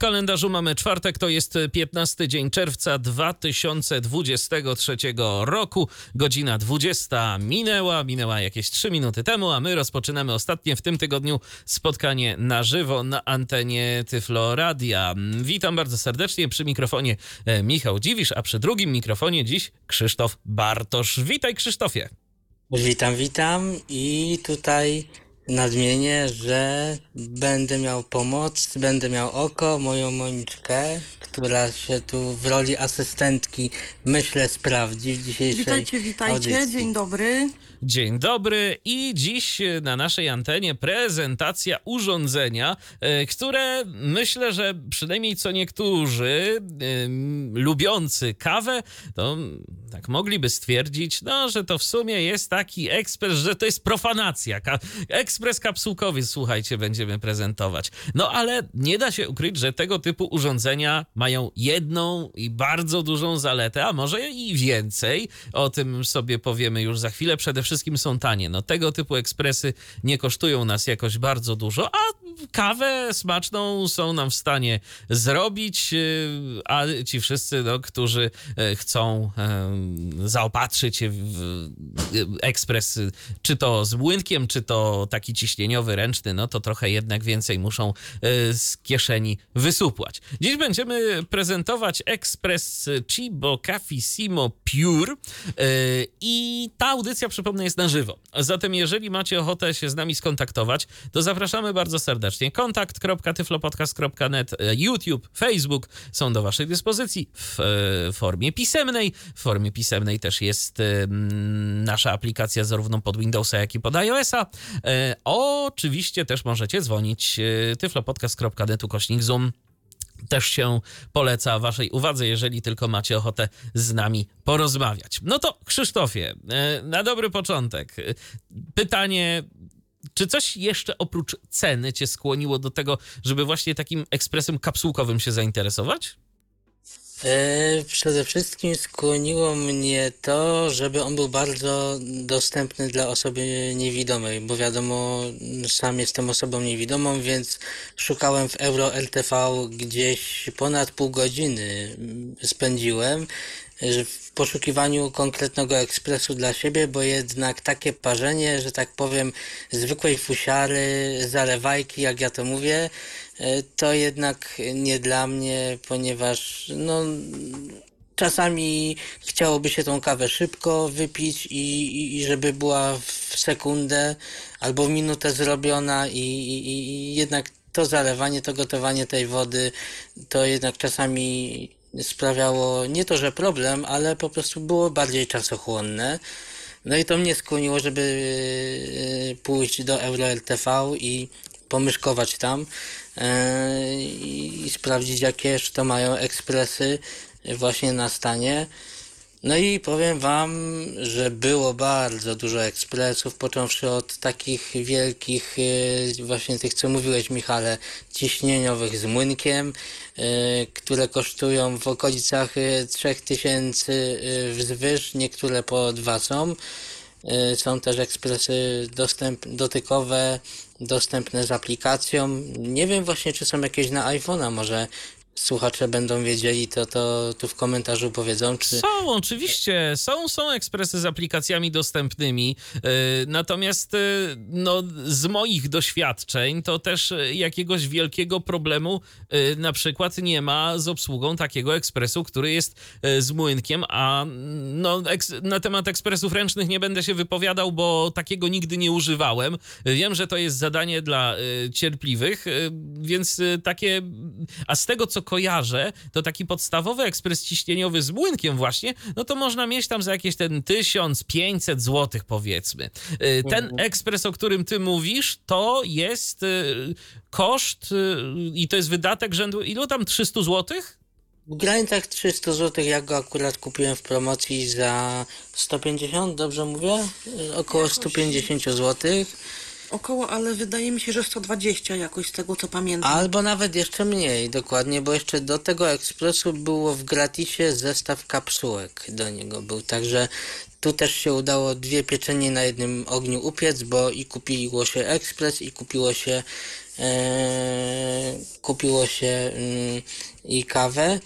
Kalendarzu mamy czwartek, to jest 15 dzień czerwca 2023 roku. Godzina 20 minęła, minęła jakieś 3 minuty temu, a my rozpoczynamy ostatnie w tym tygodniu spotkanie na żywo na antenie Tyflo Radia. Witam bardzo serdecznie przy mikrofonie e, Michał Dziwisz, a przy drugim mikrofonie dziś Krzysztof Bartosz. Witaj Krzysztofie. Witam, witam i tutaj nadmienię, że będę miał pomoc, będę miał oko, moją Moniczkę, która się tu w roli asystentki myślę sprawdzi w dzisiejszej Witajcie, witajcie, audycji. dzień dobry. Dzień dobry i dziś na naszej antenie prezentacja urządzenia, e, które myślę, że przynajmniej co niektórzy ym, lubiący kawę, to tak mogliby stwierdzić, no, że to w sumie jest taki ekspres, że to jest profanacja. Ka ekspres kapsułkowy, słuchajcie, będziemy prezentować. No ale nie da się ukryć, że tego typu urządzenia mają jedną i bardzo dużą zaletę, a może i więcej. O tym sobie powiemy już za chwilę. Przede wszystkim są tanie. No tego typu ekspresy nie kosztują nas jakoś bardzo dużo, a kawę smaczną są nam w stanie zrobić, yy, a ci wszyscy, no, którzy e, chcą zaopatrzyć się w e, ekspres, y, czy to z młynkiem, czy to taki ciśnieniowy, ręczny, no to trochę jednak więcej muszą e, z kieszeni wysupłać. Dziś będziemy prezentować ekspres Chibo Cafissimo Pure e, i ta audycja, przypomnę, jest na żywo. Zatem jeżeli macie ochotę się z nami skontaktować, to zapraszamy bardzo serdecznie. Kontakt.tyflopodcast.net, e, YouTube, Facebook są do waszej dyspozycji w e, formie pisemnej. W formie pisemnej też jest e, nasza aplikacja zarówno pod Windowsa, jak i pod iOS-a. Oczywiście też możecie dzwonić tyflopodcast.net ukośnik Zoom też się poleca waszej uwadze, jeżeli tylko macie ochotę z nami porozmawiać. No to Krzysztofie, e, na dobry początek. e, Pytanie. Czy coś jeszcze oprócz ceny cię skłoniło do tego, żeby właśnie takim ekspresem kapsułkowym się zainteresować? E, Przede wszystkim skłoniło mnie to, żeby on był bardzo dostępny dla osoby niewidomej, bo wiadomo, sam jestem osobą niewidomą, więc szukałem w Euro LTV gdzieś ponad pół godziny spędziłem że w poszukiwaniu konkretnego ekspresu dla siebie, bo jednak takie parzenie, że tak powiem, zwykłej fusiary, zalewajki, jak ja to mówię, e, to jednak nie dla mnie, ponieważ no, czasami chciałoby się tą kawę szybko wypić i, i, i żeby była w sekundę albo w minutę zrobiona i, i, i jednak to zalewanie, to gotowanie tej wody, to jednak czasami sprawiało nie to, że problem, ale po prostu było bardziej czasochłonne. No i to mnie skłoniło, żeby e, pójść do EuroLTV i pomyszkować tam e, i i sprawdzić, jakież to mają ekspresy właśnie na stanie. No i powiem wam, że było bardzo dużo ekspresów, począwszy od takich wielkich, e, właśnie tych, co mówiłeś Michale, ciśnieniowych z młynkiem, e, które kosztują w okolicach e, 3000 e, wzwyż, niektóre po dwa są. E, Są też ekspresy dostęp, dotykowe, dostępne z aplikacją. Nie wiem właśnie, czy są jakieś na iPhone'a, może słuchacze będą wiedzieli, to, to tu w komentarzu powiedzą, czy... Są, oczywiście, są, są ekspresy z aplikacjami dostępnymi, yy, natomiast yy, no, z moich doświadczeń to też yy, jakiegoś wielkiego problemu na przykład nie ma z obsługą takiego ekspresu, który jest z młynkiem, a no, na temat ekspresów ręcznych nie będę się wypowiadał, bo takiego nigdy nie używałem. Wiem, że to jest zadanie dla cierpliwych, więc takie, a z tego co kojarzę, to taki podstawowy ekspres ciśnieniowy z młynkiem właśnie, no to można mieć tam za jakieś ten 1500 zł powiedzmy. Y, Ten ekspres, o którym ty mówisz, to jest y, koszt y, i to jest wydatek rzędu, ilu tam 300 zł? W granicach 300 zł, ja go akurat kupiłem w promocji za 150, dobrze mówię? Około 150 zł. Około, ale wydaje mi się, że 120 jakoś z tego co pamiętam. Albo nawet jeszcze mniej, dokładnie, bo jeszcze do tego ekspresu było w gratisie zestaw kapsułek do niego był, także tu też się udało dwie pieczenie na jednym ogniu upiec, bo i kupiło się ekspres i kupiło się e, kupiło się mm, i kawę.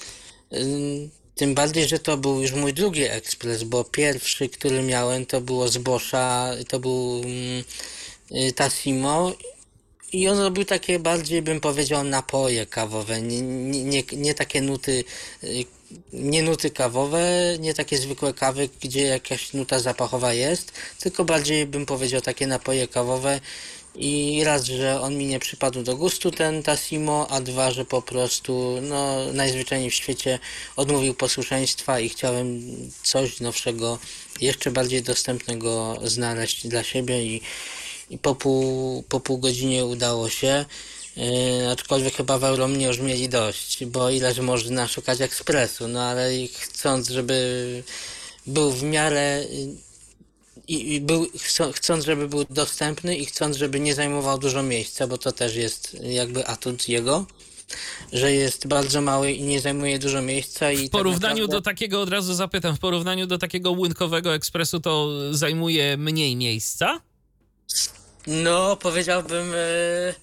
Ym, Tym bardziej, że to był już mój drugi ekspres, bo pierwszy, który miałem, to było z Boscha, to był mm, Tassimo i on robił takie bardziej, bym powiedział, napoje kawowe, nie, nie, nie, nie takie nuty, y, nie nuty kawowe, nie takie zwykłe kawy, gdzie jakaś nuta zapachowa jest, tylko bardziej, bym powiedział, takie napoje kawowe. I raz, że on mi nie przypadł do gustu ten Tassimo, a dwa, że po prostu, no, najzwyczajniej w świecie odmówił posłuszeństwa i chciałem coś nowszego, jeszcze bardziej dostępnego znaleźć dla siebie i, i po pół, po pół godzinie udało się. Yy, aczkolwiek chyba w Euromnie już mieli dość, bo ileż można szukać ekspresu, no ale chcąc, żeby był w miarę i, i był, chcą- chcąc, żeby był dostępny i chcąc, żeby nie zajmował dużo miejsca, bo to też jest jakby atut jego, że jest bardzo mały i nie zajmuje dużo miejsca i W porównaniu tak do naprawdę, takiego, od razu zapytam, w porównaniu do takiego łynkowego ekspresu to zajmuje mniej miejsca? No, powiedziałbym e,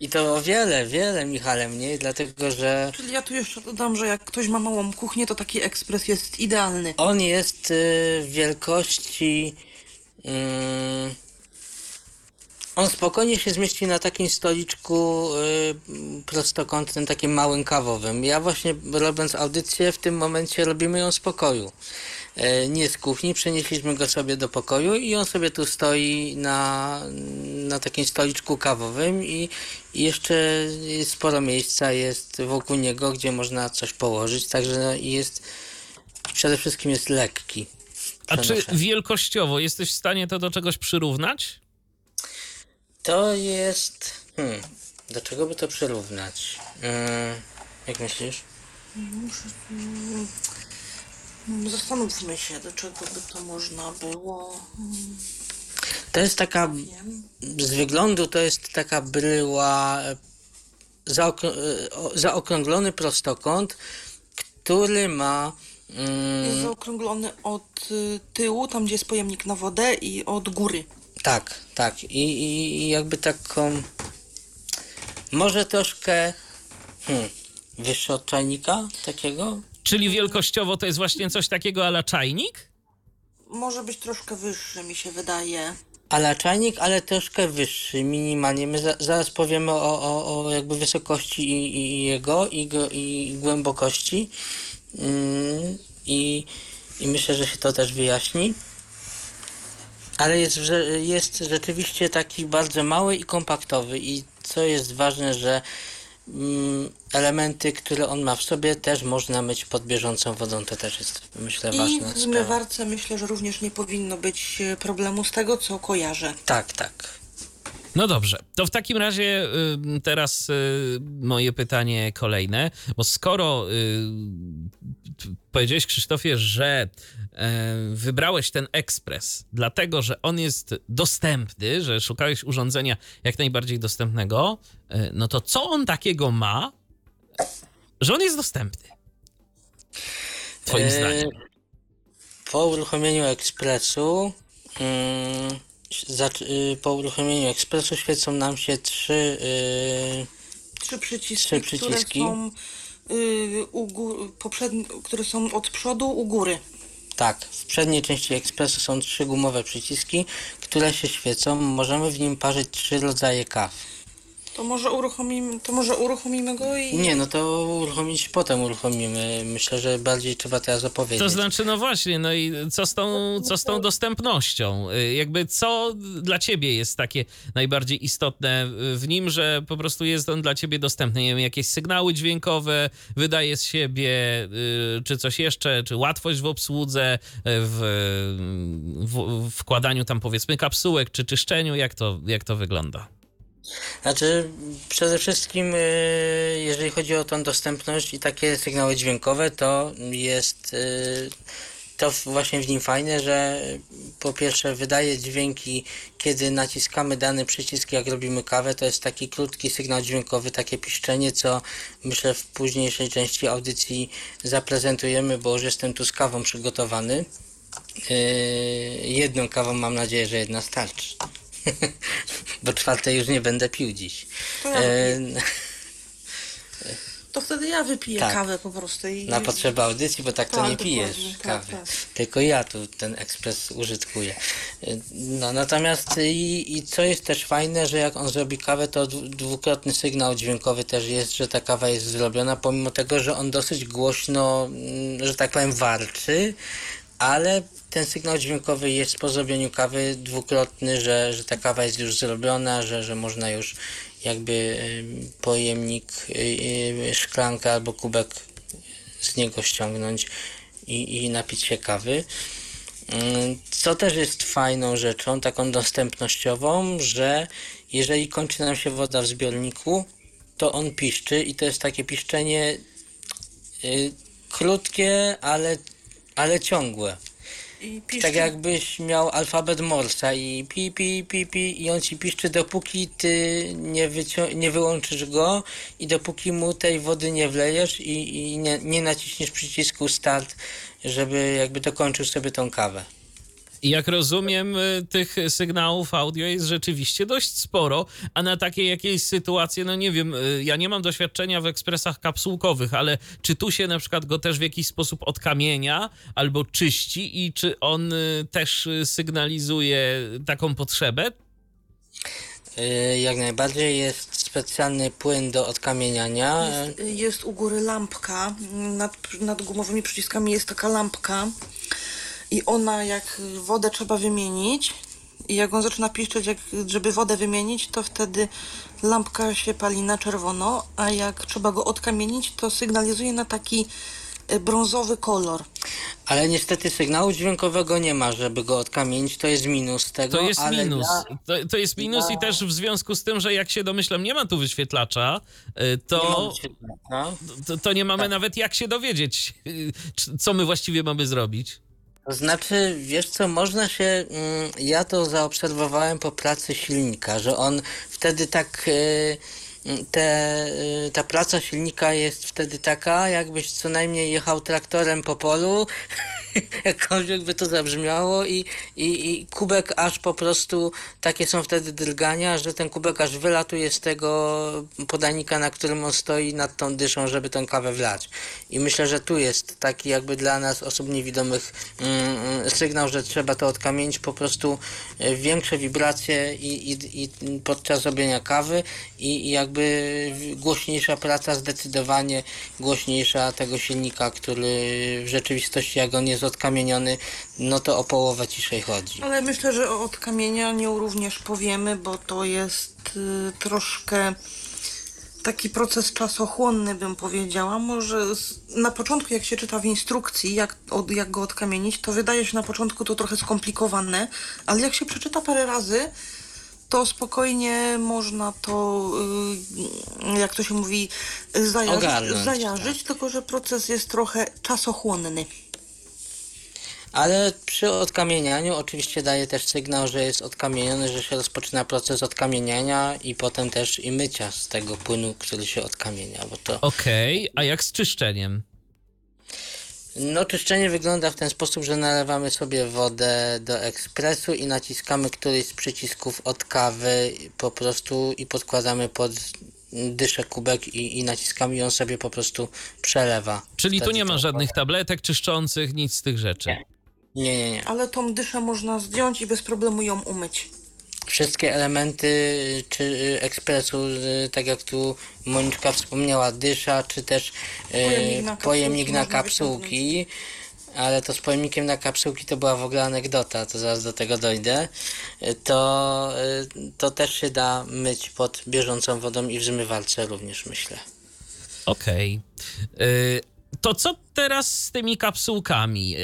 i to o wiele, wiele Michale mniej, dlatego że Czyli ja tu jeszcze dodam, że jak ktoś ma małą kuchnię, to taki ekspres jest idealny. On jest y, wielkości. mm, on spokojnie się zmieści na takim stoliczku y, prostokątnym, takim małym kawowym. Ja właśnie robiąc audycję, w tym momencie robimy ją z pokoju. E, nie z kuchni, przenieśliśmy go sobie do pokoju i on sobie tu stoi na, na takim stoliczku kawowym i, i jeszcze sporo miejsca jest wokół niego, gdzie można coś położyć, także jest przede wszystkim jest lekki. A czy wielkościowo jesteś w stanie to do czegoś przyrównać? To jest. Hmm, do czego by to przyrównać? Mm, jak myślisz? Zastanówmy się, do czego by to można było. To jest taka. Z wyglądu to jest taka bryła. e, Zaokrą, e, zaokrąglony prostokąt, który ma. Mm, Jest zaokrąglony od y, tyłu, tam gdzie jest pojemnik na wodę i od góry. Tak, tak. I, i, i jakby taką. Może troszkę. Hmm, wyższy od czajnika takiego? Czyli wielkościowo to jest właśnie coś takiego ala czajnik? Może być troszkę wyższy, mi się wydaje. Ale czajnik, ale troszkę wyższy, minimalnie. My za, zaraz powiemy o, o, o jakby wysokości i, i jego i, go, i głębokości. Mm, i, I myślę, że się to też wyjaśni. Ale jest, jest rzeczywiście taki bardzo mały i kompaktowy. I co jest ważne, że elementy, które on ma w sobie, też można myć pod bieżącą wodą. To też jest, myślę, I ważna w zmywarce myślę, że również nie powinno być e, problemu z tego, co kojarzę. Tak, tak. No dobrze, to w takim razie y, teraz y, moje pytanie kolejne, bo skoro y, powiedziałeś Krzysztofie, że wybrałeś ten ekspres, dlatego że on jest dostępny, że szukałeś urządzenia jak najbardziej dostępnego, no to co on takiego ma, że on jest dostępny? Twoim E, zdaniem. Po uruchomieniu ekspresu, mm, y, po uruchomieniu ekspresu świecą nam się trzy, y, Trzy przyciski, Trzy przyciski. które są y, u gó- poprzedni, które są od przodu u góry. tak, w przedniej części ekspresu są trzy gumowe przyciski, które się świecą. Możemy w nim parzyć trzy rodzaje kaw. To może uruchomimy, to może uruchomimy go i Nie, no to uruchomić potem uruchomimy. Myślę, że bardziej trzeba teraz opowiedzieć. To znaczy, no właśnie, no i co z tą, co z tą dostępnością? Jakby co dla ciebie jest takie najbardziej istotne w nim, że po prostu jest on dla ciebie dostępny? Nie wiem, jakieś sygnały dźwiękowe wydaje z siebie, y, czy coś jeszcze, czy łatwość w obsłudze, y, w, w wkładaniu tam powiedzmy kapsułek, czy czyszczeniu, jak to, jak to wygląda? Znaczy, przede wszystkim, y, jeżeli chodzi o tą dostępność i takie sygnały dźwiękowe, to jest y, to właśnie w nim fajne, że po pierwsze wydaje dźwięki, kiedy naciskamy dany przycisk, jak robimy kawę, to jest taki krótki sygnał dźwiękowy, takie piszczenie, co myślę w późniejszej części audycji zaprezentujemy, bo już jestem tu z kawą przygotowany. Yy, jedną kawą mam nadzieję, że jedna starczy. bo czwartej już nie będę pił dziś. To ja Yy, To wtedy ja wypiję Tak. kawę po prostu i... na potrzeby audycji, bo tak to Tak, nie pijesz tak, kawy. tak. Tylko ja tu ten ekspres użytkuję. Y, No natomiast i, i co jest też fajne, że jak on zrobi kawę, to dwu- dwukrotny sygnał dźwiękowy też jest, że ta kawa jest zrobiona, pomimo tego, że on dosyć głośno, mm, że tak powiem, warczy, ale ten sygnał dźwiękowy jest po zrobieniu kawy dwukrotny, że, że ta kawa jest już zrobiona, że, że można już jakby pojemnik, y, y, szklankę albo kubek z niego ściągnąć i, i napić się kawy. Ym, Co też jest fajną rzeczą, taką dostępnościową, że jeżeli kończy nam się woda w zbiorniku, to on piszczy i to jest takie piszczenie y, krótkie, ale, ale ciągłe. I piszczy... Tak jakbyś miał alfabet Morsa i pi, pi, pi, pi i on ci piszczy dopóki ty nie, nie wyłączysz go i dopóki mu tej wody nie wlejesz i, i nie, nie naciśniesz przycisku start, żeby jakby dokończył sobie tą kawę. I jak rozumiem, y, tych sygnałów audio jest rzeczywiście dość sporo, a na takie jakieś sytuacje, no nie wiem, y, ja nie mam doświadczenia w ekspresach kapsułkowych, ale czy tu się na przykład go też w jakiś sposób odkamienia albo czyści i czy on y, też sygnalizuje taką potrzebę? Jak najbardziej jest specjalny płyn do odkamieniania. Jest, jest u góry lampka, nad, nad gumowymi przyciskami jest taka lampka i ona jak wodę trzeba wymienić i jak on zaczyna piszczeć, jak, żeby wodę wymienić, to wtedy lampka się pali na czerwono, a jak trzeba go odkamienić, to sygnalizuje na taki e, brązowy kolor. Ale niestety sygnału dźwiękowego nie ma, żeby go odkamienić. To jest minus tego. To jest ale minus. Ja, To, to jest minus i też w związku z tym, że jak się domyślam, nie ma tu wyświetlacza, nie to, mam świetla. to, to nie mamy nawet jak się dowiedzieć, czy- co my właściwie mamy zrobić. To znaczy, wiesz co, można się, mm, ja to zaobserwowałem po pracy silnika, że on wtedy tak, e, te, e, ta praca silnika jest wtedy taka, jakbyś co najmniej jechał traktorem po polu, jakkolwiek by to zabrzmiało i, i, i kubek aż po prostu, takie są wtedy drgania, że ten kubek aż wylatuje z tego podajnika, na którym on stoi nad tą dyszą, żeby tą kawę wlać. I myślę, że tu jest taki jakby dla nas osób niewidomych mm, mm, sygnał, że trzeba to odkamienić po prostu e, większe wibracje i, i, i podczas robienia kawy i, i jakby głośniejsza praca, zdecydowanie głośniejsza tego silnika, który w rzeczywistości jak on jest odkamieniony, no to o połowę ciszej chodzi. Ale myślę, że o odkamienianiu również powiemy, bo to jest y, troszkę taki proces czasochłonny, bym powiedziała. Może z, na początku, jak się czyta w instrukcji, jak, od, jak go odkamienić, to wydaje się na początku to trochę skomplikowane, ale jak się przeczyta parę razy, to spokojnie można to, y, jak to się mówi, zajarzyć, Ogarnąć, zajarzyć tylko że proces jest trochę czasochłonny. Ale przy odkamienianiu oczywiście daje też sygnał, że jest odkamieniony, że się rozpoczyna proces odkamieniania i potem też i mycia z tego płynu, który się odkamienia, to Okej, a jak z czyszczeniem? No, czyszczenie wygląda w ten sposób, że nalewamy sobie wodę do ekspresu i naciskamy któryś z przycisków od kawy po prostu i podkładamy pod dyszę kubek i, i naciskamy i on sobie po prostu przelewa. Czyli tu nie ma żadnych tabletek czyszczących, nic z tych rzeczy. Nie. Nie, nie, nie. Ale tą dyszę można zdjąć i bez problemu ją umyć. Wszystkie elementy czy ekspresu, y, tak jak tu Moniczka wspomniała, dysza, czy też Pojemnik na kapsułki pojemnik na kapsułki. Ale to z pojemnikiem na kapsułki to była w ogóle anegdota, to zaraz do tego dojdę. Y, To, y, to też się da myć pod bieżącą wodą i w zmywarce również, myślę. Okej. Y, To co teraz z tymi kapsułkami? E,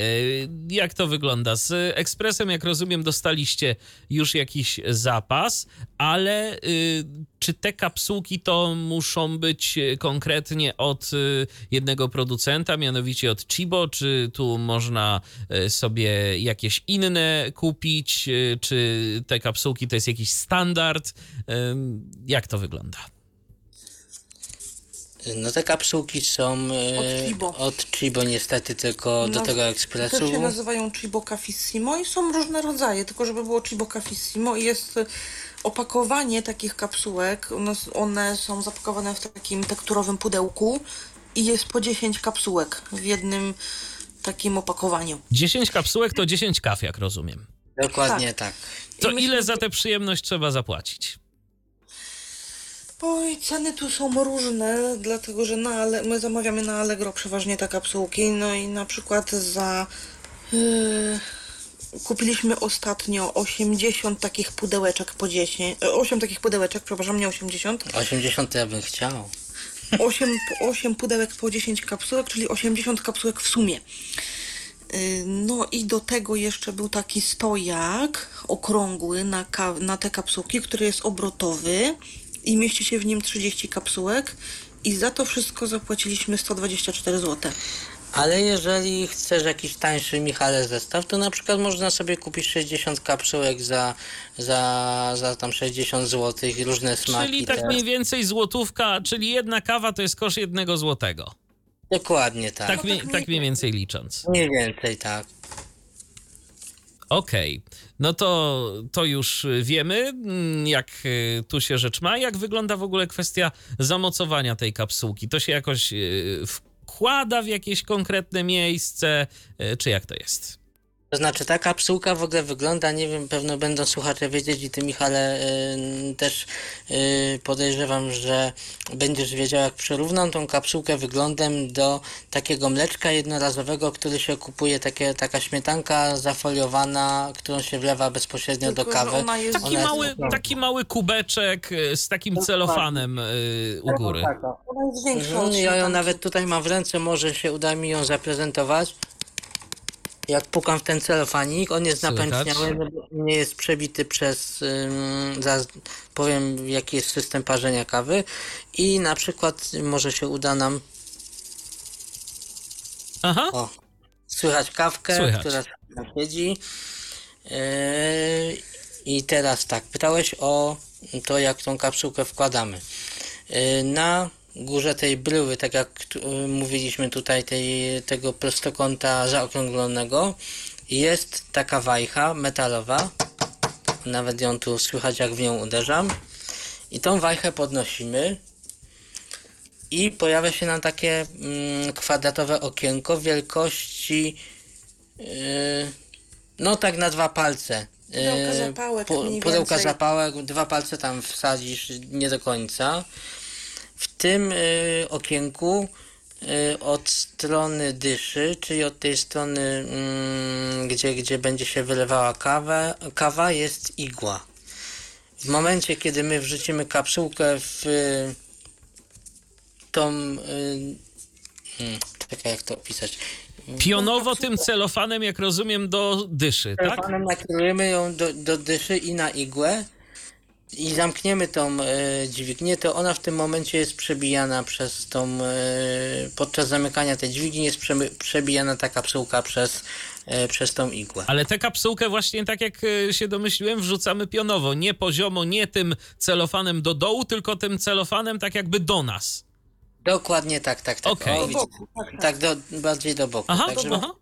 Jak to wygląda? Z ekspresem, jak rozumiem, dostaliście już jakiś zapas, ale y, czy te kapsułki to muszą być konkretnie od y, jednego producenta, mianowicie od Chibo, czy tu można y, sobie jakieś inne kupić, czy te kapsułki to jest jakiś standard? Jak to wygląda? No te kapsułki są e, Od Chibo. od Chibo niestety tylko do No, tego Te ekspresu. się nazywają Chibo Cafissimo i są różne rodzaje, tylko żeby było Chibo Cafissimo i jest y, opakowanie takich kapsułek. One, one są zapakowane w takim tekturowym pudełku i jest po 10 kapsułek w jednym takim opakowaniu. 10 kapsułek to 10 kaw, jak rozumiem. Dokładnie tak. To I myślę, ile za tę przyjemność trzeba zapłacić? Oj, ceny tu są różne, dlatego że na Ale... my zamawiamy na Allegro przeważnie te kapsułki, no i na przykład za... Yy, kupiliśmy ostatnio 80 takich pudełeczek po 10, e, 8 takich pudełeczek, przepraszam, nie 80, 80 to ja bym chciał. 8, 8 pudełek po 10 kapsułek, czyli 80 kapsułek w sumie. Yy, No i do tego jeszcze był taki stojak okrągły na, na te kapsułki, który jest obrotowy i mieści się w nim 30 kapsułek i za to wszystko zapłaciliśmy 124 zł. Ale jeżeli chcesz jakiś tańszy Michale zestaw, to na przykład można sobie kupić 60 kapsułek za, za, za tam 60 zł, różne smaki. Czyli tak mniej więcej złotówka, czyli jedna kawa to jest koszt jednego złotego. Dokładnie tak. Tak, mniej, tak mniej więcej licząc. Mniej więcej tak. Okej, no to, to już wiemy, mm, jak y, tu się rzecz ma. Jak wygląda w ogóle kwestia zamocowania tej kapsułki? To się jakoś y, wkłada w jakieś konkretne miejsce, y, czy jak to jest? To znaczy ta kapsułka w ogóle wygląda, nie wiem, pewno będą słuchacze wiedzieć i ty Michale y, też y, podejrzewam, że będziesz wiedział jak przyrównam tą kapsułkę wyglądem do takiego mleczka jednorazowego, który się kupuje, takie, taka śmietanka zafoliowana, którą się wlewa bezpośrednio Tylko, do kawy. ona jest- Taki Ona jest mały, taki mały kubeczek y, z takim celofanem y, u góry. Ona jest większa Mhm, ja ją nawet tutaj mam w ręce, może się uda mi ją zaprezentować. Jak pukam w ten celofanik, on jest Słychać? napęczniały, nie jest przebity przez, ym, zaraz powiem jaki jest system parzenia kawy i na przykład może się uda nam, Aha, o, słychać kawkę, Słychać. która siedzi. Yy, I teraz tak, pytałeś o to jak tą kapsułkę wkładamy. Yy, Na górze tej bryły, tak jak yy, mówiliśmy tutaj, tej, tego prostokąta zaokrąglonego, jest taka wajcha metalowa. Nawet ją tu słychać, jak w nią uderzam. I tą wajchę podnosimy. I pojawia się nam takie mm, kwadratowe okienko wielkości yy, no tak na dwa palce. Pudełka Yy, zapałek mniej Pudełka zapałek, dwa palce tam wsadzisz nie do końca. W tym y, okienku y, od strony dyszy, czyli od tej strony, mm, gdzie, gdzie będzie się wylewała kawa, kawa jest igła. W momencie, kiedy my wrzucimy kapsułkę w y, tą. Hmm, czekaj, jak to opisać. pionowo tym celofanem, jak rozumiem, do dyszy, tak? Telefonem nakierujemy ją do, do dyszy i na igłę i zamkniemy tą e, dźwignię, to ona w tym momencie jest przebijana przez tą, e, podczas zamykania tej dźwigni jest prze, przebijana ta kapsułka przez, e, przez tą igłę. Ale tę kapsułkę właśnie tak jak y, się domyśliłem, wrzucamy pionowo, nie poziomo, nie tym celofanem do dołu, tylko tym celofanem tak jakby do nas. Dokładnie tak, tak, tak. Okej. O, Do boku, tak, tak. tak do, bardziej do boku. Aha, tak, aha.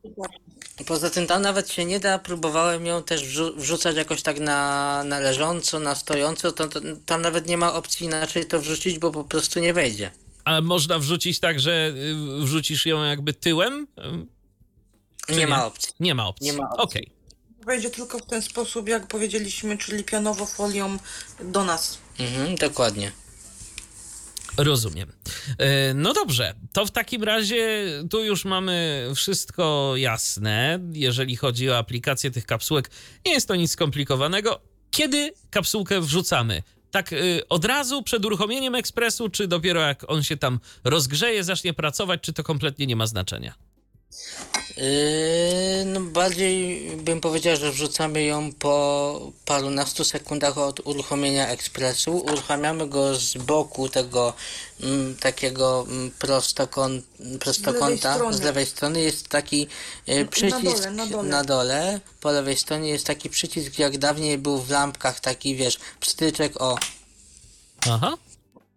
Poza tym tam nawet się nie da, próbowałem ją też wrzu- wrzucać jakoś tak na, na leżąco, na stojąco, to, to tam nawet nie ma opcji inaczej to wrzucić, bo po prostu nie wejdzie. Ale można wrzucić tak, że y, wrzucisz ją jakby tyłem? Y, Czy Nie ma opcji. Nie ma opcji. Nie ma opcji. Okej. Wejdzie tylko w ten sposób, jak powiedzieliśmy, czyli pionowo folią do nas. Mhm, dokładnie. Rozumiem. E, No dobrze, to w takim razie tu już mamy wszystko jasne, jeżeli chodzi o aplikację tych kapsułek. Nie jest to nic skomplikowanego. Kiedy kapsułkę wrzucamy? tak y, od razu przed uruchomieniem ekspresu, czy dopiero jak on się tam rozgrzeje, zacznie pracować, czy to kompletnie nie ma znaczenia? Yy, no bardziej bym powiedział, że wrzucamy ją po parunastu sekundach od uruchomienia ekspresu. Uruchamiamy go z boku tego mm, takiego mm, prostokąt, prostokąta, strony. z lewej strony jest taki przycisk dole, na dole. na dole. Po lewej stronie jest taki przycisk, jak dawniej był w lampkach, taki wiesz, pstryczek o Aha.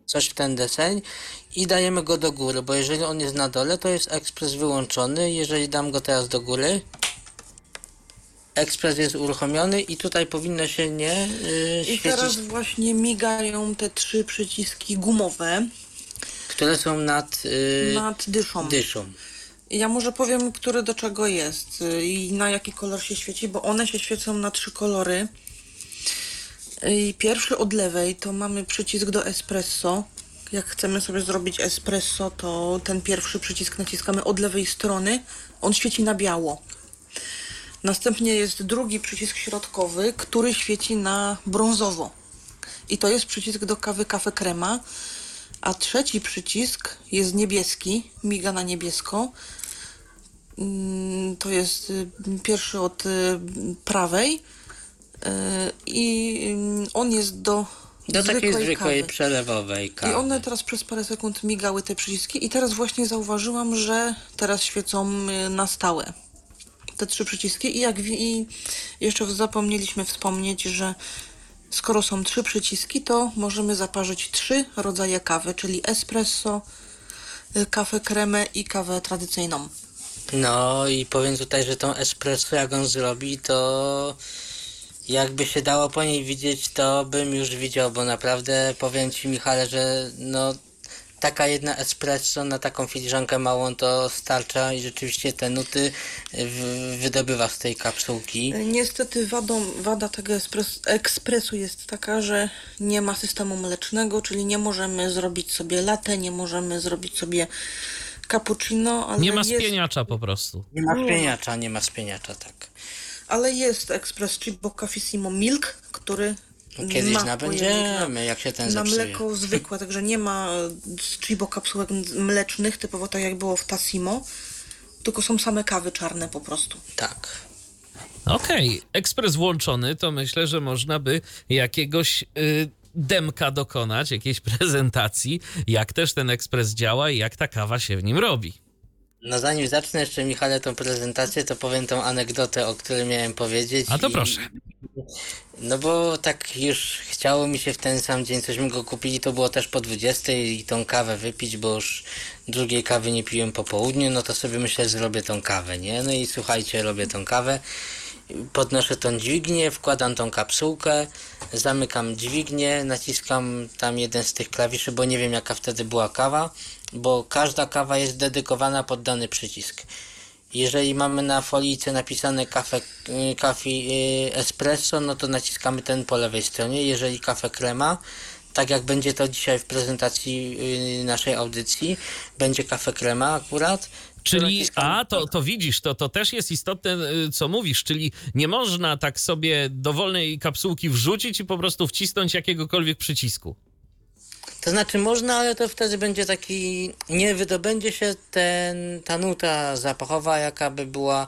coś w ten deseń i dajemy go do góry, bo jeżeli on jest na dole, to jest ekspres wyłączony. Jeżeli dam go teraz do góry, ekspres jest uruchomiony i tutaj powinno się nie yy, I świecić, teraz właśnie migają te trzy przyciski gumowe które są nad yy, nad dyszą. dyszą. Ja może powiem, które do czego jest y, i na jaki kolor się świeci, bo one się świecą na trzy kolory. I pierwszy od lewej to mamy przycisk do espresso. Jak chcemy sobie zrobić espresso, to ten pierwszy przycisk naciskamy od lewej strony. On świeci na biało. Następnie jest drugi przycisk środkowy, który świeci na brązowo. I to jest przycisk do kawy kafe krema. A trzeci przycisk jest niebieski, miga na niebiesko. Mm, To jest y, pierwszy od y, prawej y, i mm, on jest do, Do takiej zwykłej zwykłej kawy. przelewowej kawy. I one teraz przez parę sekund migały te przyciski i teraz właśnie zauważyłam, że teraz świecą y, na stałe te trzy przyciski i jak i jeszcze zapomnieliśmy wspomnieć, że skoro są trzy przyciski, to możemy zaparzyć trzy rodzaje kawy, czyli espresso, y, kawę kremę i kawę tradycyjną. No i powiem tutaj, że tą espresso jak on zrobi, to jakby się dało po niej widzieć, to bym już widział, bo naprawdę powiem Ci Michale, że no taka jedna espresso na taką filiżankę małą to starcza i rzeczywiście te nuty w, wydobywa z tej kapsułki. Y, Niestety wadą, wada tego ekspresu jest taka, że nie ma systemu mlecznego, czyli nie możemy zrobić sobie latte, nie możemy zrobić sobie cappuccino, ale Nie ma jest, spieniacza po prostu. Nie ma spieniacza, nie ma spieniacza, tak. Ale jest ekspres Chibo Cafissimo Milk, który Kiedyś ma nabędziemy, jak się ten na, na zepsuje. mleko zwykłe, także nie ma Chibo kapsułek mlecznych, typowo tak jak było w Tassimo, tylko są same kawy czarne po prostu. Tak. Okej, ekspres włączony, to myślę, że można by jakiegoś y, demka dokonać, jakiejś prezentacji, jak też ten ekspres działa i jak ta kawa się w nim robi. No zanim zacznę jeszcze Michale tą prezentację, to powiem tą anegdotę, o której miałem powiedzieć. A to i- proszę. No bo tak już chciało mi się w ten sam dzień, cośmy go kupili, to było też po 20 i tą kawę wypić, bo już drugiej kawy nie piłem po południu, no to sobie myślę, zrobię tą kawę, nie? No i słuchajcie, robię tą kawę, podnoszę tą dźwignię, wkładam tą kapsułkę, zamykam dźwignię, naciskam tam jeden z tych klawiszy, bo nie wiem jaka wtedy była kawa, bo każda kawa jest dedykowana pod dany przycisk. Jeżeli mamy na folijce napisane kafe, y, kafe y, espresso, no to naciskamy ten po lewej stronie. Jeżeli kafe krema, tak jak będzie to dzisiaj w prezentacji y, naszej audycji, będzie kafe krema akurat. Czyli, a to, to widzisz, to, to też jest istotne, co mówisz, czyli nie można tak sobie dowolnej kapsułki wrzucić i po prostu wcisnąć jakiegokolwiek przycisku. To znaczy można, ale to wtedy będzie taki, nie wydobędzie się ten, ta nuta zapachowa, jaka by była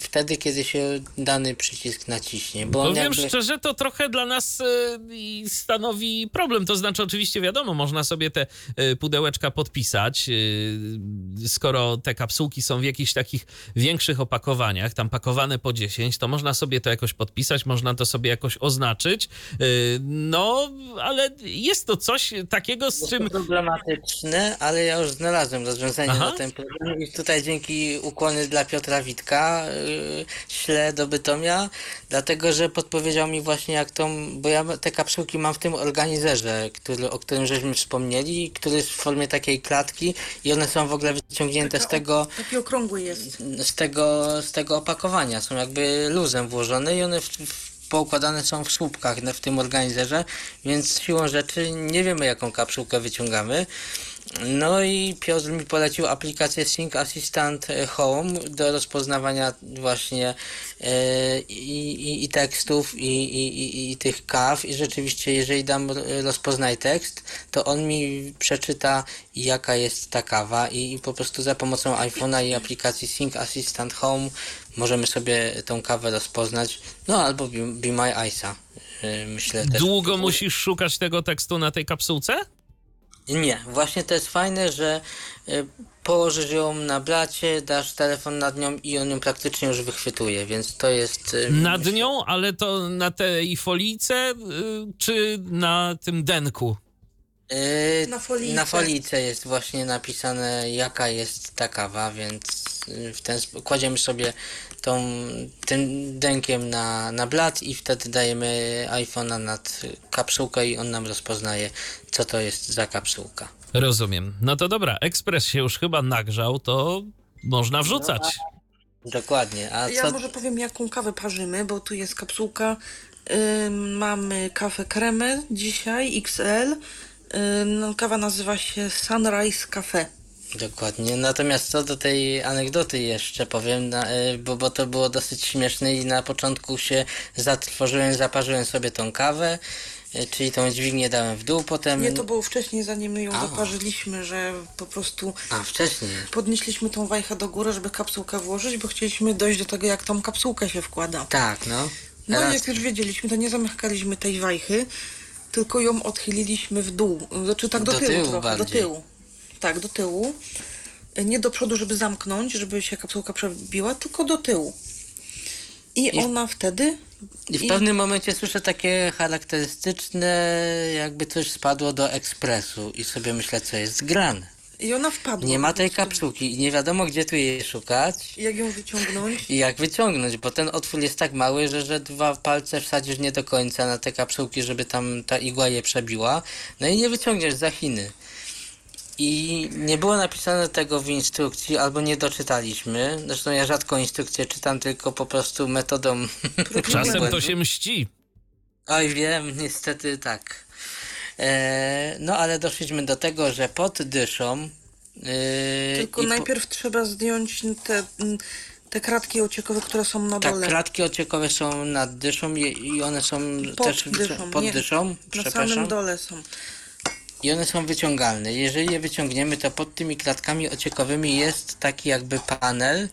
wtedy, kiedy się dany przycisk naciśnie. Bo Powiem jakby... szczerze, to trochę dla nas y, i stanowi problem. To znaczy, oczywiście wiadomo, można sobie te y, pudełeczka podpisać, y, skoro te kapsułki są w jakichś takich większych opakowaniach, tam pakowane po 10, to można sobie to jakoś podpisać, można to sobie jakoś oznaczyć. No, ale jest to coś takiego, z czym to problematyczne, ale ja już znalazłem rozwiązanie Aha. na ten problem i tutaj dzięki ukłony dla Piotra Witka yy, ślę do Bytomia, dlatego że podpowiedział mi właśnie jak tą, bo ja te kapsułki mam w tym organizerze, który, o którym żeśmy wspomnieli, który jest w formie takiej klatki i one są w ogóle wyciągnięte z tego Taki okrągły jest. z tego, z tego opakowania. Są jakby luzem włożone i one w, w, poukładane są w słupkach w tym organizerze, więc siłą rzeczy nie wiemy jaką kapsułkę wyciągamy. No i Piotr mi polecił aplikację Sync Assistant Home do rozpoznawania właśnie e, i, i, i tekstów i, i, tych kaw i rzeczywiście jeżeli dam rozpoznaj tekst, to on mi przeczyta jaka jest ta kawa i, po prostu za pomocą iPhone'a i aplikacji Sync Assistant Home możemy sobie tą kawę rozpoznać, no albo Be, Be My Eyesa. e, Myślę. Długo musisz szukać tego tekstu na tej kapsułce? Nie, właśnie to jest fajne, że y, położysz ją na blacie, dasz telefon nad nią i on ją praktycznie już wychwytuje, więc to jest... y, Nad nią, ale to na tej folijce, y, czy na tym denku? y, Na folijce. Na folijce jest właśnie napisane jaka jest ta kawa, więc w ten kładziemy sobie tą, tym denkiem na, na blat i wtedy dajemy iPhone'a nad kapsułkę i on nam rozpoznaje co to jest za kapsułka. Rozumiem. No to dobra, ekspres się już chyba nagrzał, to można wrzucać. Dokładnie, a Ja co... może powiem, jaką kawę parzymy, bo tu jest kapsułka. Ym, mamy kawę kremę dzisiaj, XL. Ym, no, kawa nazywa się Sunrise Cafe. Dokładnie. Natomiast co do tej anegdoty jeszcze powiem, na, y, bo, bo to było dosyć śmieszne i na początku się zatrwożyłem, zaparzyłem sobie tą kawę, y, czyli tą dźwignię dałem w dół, potem... Nie, to było wcześniej, zanim my ją A. zaparzyliśmy, że po prostu A, wcześniej. podnieśliśmy tą wajchę do góry, żeby kapsułkę włożyć, bo chcieliśmy dojść do tego, jak tą kapsułkę się wkłada. Tak, no. No i Teraz- jak już wiedzieliśmy, to nie zamykaliśmy tej wajchy, tylko ją odchyliliśmy w dół. Znaczy tak do, Do tyłu, tyłu trochę, do tyłu. Tak, do tyłu. Nie do przodu, żeby zamknąć, żeby się kapsułka przebiła, tylko do tyłu. I, I- ona wtedy... I w i- pewnym momencie słyszę takie charakterystyczne, jakby coś spadło do ekspresu i sobie myślę, co jest grane. I ona wpadła. Nie ma tej kapsułki i nie wiadomo, gdzie tu jej szukać. Jak ją wyciągnąć? I jak wyciągnąć, bo ten otwór jest tak mały, że, że dwa palce wsadzisz nie do końca na te kapsułki, żeby tam ta igła je przebiła. No i nie wyciągniesz za Chiny. I nie było napisane tego w instrukcji, albo nie doczytaliśmy. Zresztą ja rzadko instrukcje czytam, tylko po prostu metodą. Czasem to się mści. Oj, wiem, niestety tak. E, no ale doszliśmy do tego, że pod dyszą. e, Tylko i po- najpierw trzeba zdjąć te, te kratki ociekowe, które są na Tak, dole. klatki ociekowe są nad dyszą i, i one są Pod też dyszą, pod nie. dyszą, Na samym dole są. I one są wyciągalne. Jeżeli je wyciągniemy, to pod tymi klatkami ociekowymi jest taki jakby panel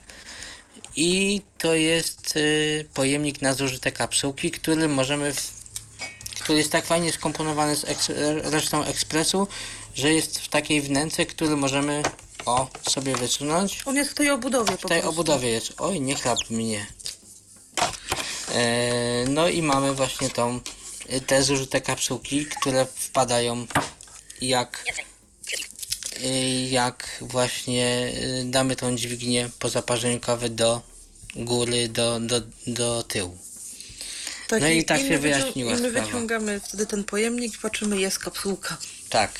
i to jest y, pojemnik na zużyte kapsułki, który możemy, w, który jest tak fajnie skomponowany z eks, resztą ekspresu, że jest w takiej wnęce, który możemy o sobie wysunąć. On jest w tej obudowie po W tej prostu. obudowie jest. Oj, nie chlap mnie. E, no i mamy właśnie tą, te zużyte kapsułki, które wpadają jak jak właśnie e, damy tą dźwignię po zaparzeniu kawy do góry, do, do, do tyłu. Tak, No i tak się wyjaśniła I my sprawa. wyciągamy wtedy ten pojemnik i patrzymy, jest kapsułka. Tak.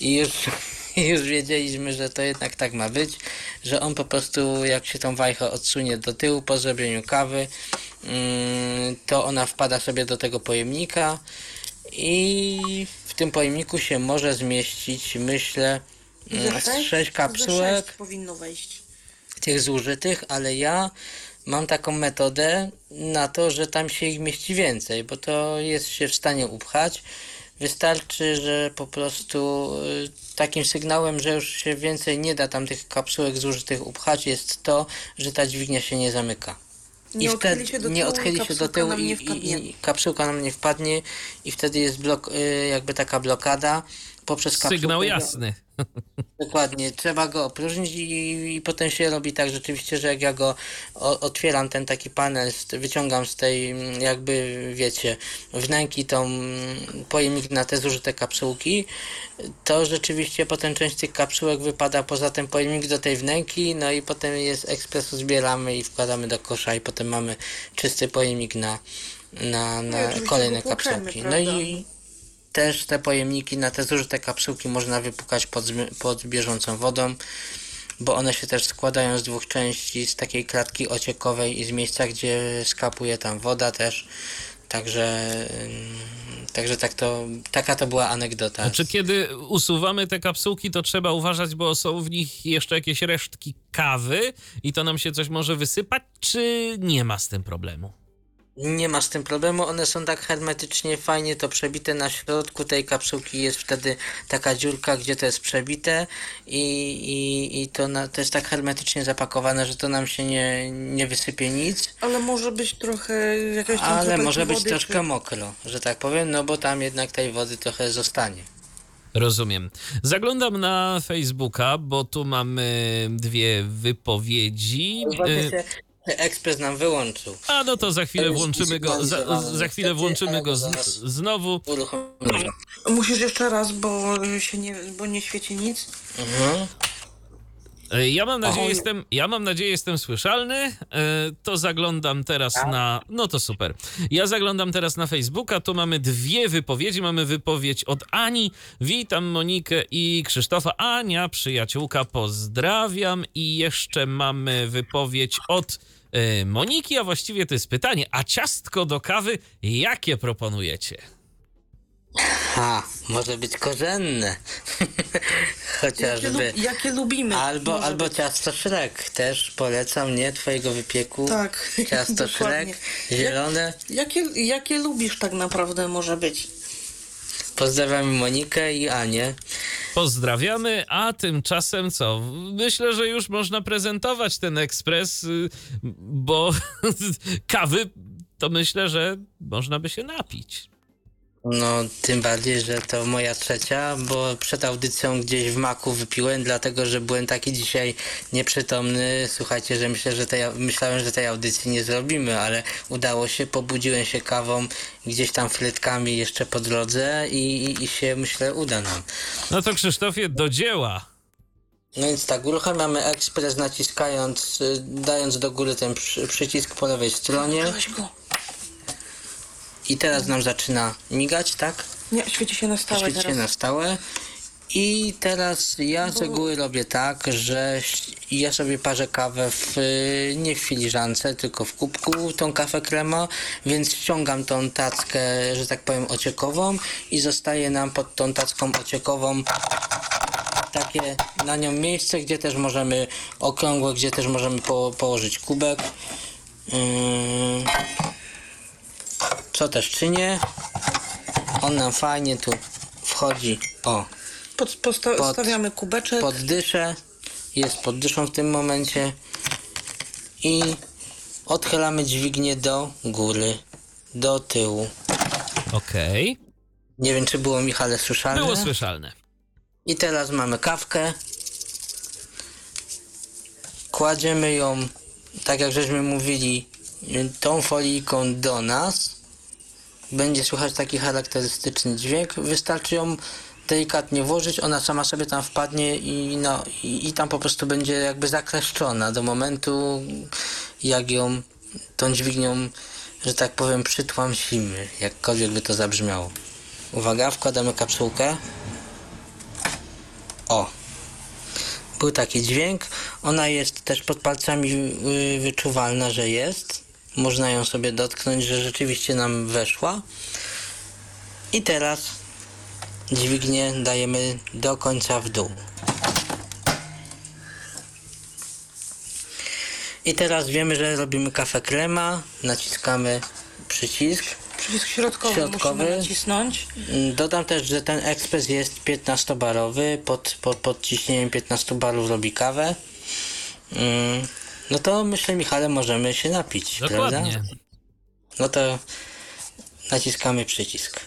I już, już wiedzieliśmy, że to jednak tak ma być, że on po prostu jak się tą wajchę odsunie do tyłu po zrobieniu kawy, mm, to ona wpada sobie do tego pojemnika i w tym pojemniku się może zmieścić, myślę, mm, z sześć Ze kapsułek sześć powinno wejść. tych zużytych, ale ja mam taką metodę na to, że tam się ich mieści więcej, bo to jest się w stanie upchać. Wystarczy, że po prostu y, takim sygnałem, że już się więcej nie da tam tych kapsułek zużytych upchać, jest to, że ta dźwignia się nie zamyka. Nie odchyli się do nie tyłu i odchyli się do kapsułka tyłu i, nie i, wpadnie. i kapsułka nam nie wpadnie i wtedy jest blok, y, jakby taka blokada poprzez kapsułkę. Sygnał jasny. Dokładnie, trzeba go opróżnić i, i potem się robi tak rzeczywiście, że jak ja go o, otwieram, ten taki panel, wyciągam z tej mm, jakby, wiecie, wnęki tą mm, pojemnik na te zużyte kapsułki, to rzeczywiście potem część tych kapsułek wypada poza ten pojemnik do tej wnęki, no i potem jest ekspresu zbieramy i wkładamy do kosza i potem mamy czysty pojemnik na, na, No na kolejne kapsułki. No i też te pojemniki na te zużyte kapsułki można wypukać pod, pod bieżącą wodą, bo one się też składają z dwóch części, z takiej klatki ociekowej i z miejsca, gdzie skapuje tam woda też. Także, ym, także tak to, taka to była anegdota. Czy kiedy usuwamy te kapsułki, to trzeba uważać, bo są w nich jeszcze jakieś resztki kawy i to nam się coś może wysypać, czy nie ma z tym problemu? Nie ma z tym problemu, one są tak hermetycznie fajnie to przebite na środku tej kapsułki jest wtedy taka dziurka, gdzie to jest przebite i, i, i to, na, to jest tak hermetycznie zapakowane, że to nam się nie, nie wysypie nic, Ale może być trochę jakaś tam ale może być wody, troszkę czy... mokro, że tak powiem, no bo tam jednak tej wody trochę zostanie. Rozumiem. Zaglądam na Facebooka, bo tu mamy dwie wypowiedzi. Y, ekspres nam wyłączył. A no to za chwilę włączymy go, za, za chwilę włączymy go z, znowu. Musisz jeszcze raz, bo się nie, bo nie świeci nic. Mhm. Ja mam nadzieję, jestem, ja mam nadzieję, jestem słyszalny. E, To zaglądam teraz na. No to super. Ja zaglądam teraz na Facebooka. Tu mamy dwie wypowiedzi. Mamy wypowiedź od Ani. Witam Monikę i Krzysztofa. Ania, przyjaciółka, pozdrawiam. I jeszcze mamy wypowiedź od Moniki, a właściwie to jest pytanie. A ciastko do kawy jakie proponujecie? Ha, może być korzenne. Jakie, Chociażby. lu- jakie lubimy. Albo, może albo być. ciasto Szrek też polecam, nie? Twojego wypieku. Tak, Ciasto. Szrek, zielone. Jakie, jakie lubisz tak naprawdę może być? Pozdrawiam Monikę i Anię. Pozdrawiamy, a tymczasem co? Myślę, że już można prezentować ten ekspres, y, bo kawy to myślę, że można by się napić. No, tym bardziej, że to moja trzecia, bo przed audycją gdzieś w maku wypiłem, dlatego że byłem taki dzisiaj nieprzytomny. Słuchajcie, że myślę, że tej, myślałem, że tej audycji nie zrobimy, ale udało się. Pobudziłem się kawą, gdzieś tam frytkami jeszcze po drodze i, i, i się myślę uda nam. No to Krzysztofie, do dzieła. No więc tak, uruchamiamy ekspres naciskając, y, dając do góry ten przy, przycisk po lewej stronie go. I teraz nam zaczyna migać, tak? Nie, świeci się na stałe Świeci się teraz. na stałe. I teraz ja z reguły robię tak, że ja sobie parzę kawę w, y, nie w filiżance, tylko w kubku, tą kawę krema, więc ściągam tą tackę, że tak powiem, ociekową i zostaje nam pod tą tacką ociekową takie na nią miejsce, gdzie też możemy okrągłe, gdzie też możemy po, położyć kubek. Ym, co też czynię? On nam fajnie tu wchodzi. O, Pod, posta- pod- stawiamy kubeczek. pod dyszę. Jest pod dyszą w tym momencie. I odchylamy dźwignię do góry, do tyłu. Okej. Nie wiem, czy było Michale słyszalne. Było słyszalne. I teraz mamy kawkę. Kładziemy ją, tak jak żeśmy mówili, tą folijką do nas. Będzie słychać taki charakterystyczny dźwięk. Wystarczy ją delikatnie włożyć, ona sama sobie tam wpadnie i, no, i, i tam po prostu będzie jakby zakleszczona do momentu, jak ją tą dźwignią, że tak powiem, przytłamsimy, jakkolwiek by to zabrzmiało. Uwaga, wkładamy kapsułkę. O. Był taki dźwięk. Ona jest też pod palcami y, wyczuwalna, że jest. Można ją sobie dotknąć, że rzeczywiście nam weszła. I teraz dźwignię dajemy do końca w dół. I teraz wiemy, że robimy kawę krema. Naciskamy przycisk. Przycisk środkowy, Środkowy. musimy nacisnąć. Dodam też, że ten ekspres jest 15-barowy. Pod, pod, pod ciśnieniem 15 barów robi kawę. Mm, No to myślę, Michale, możemy się napić, prawda? Dokładnie. No to naciskamy przycisk.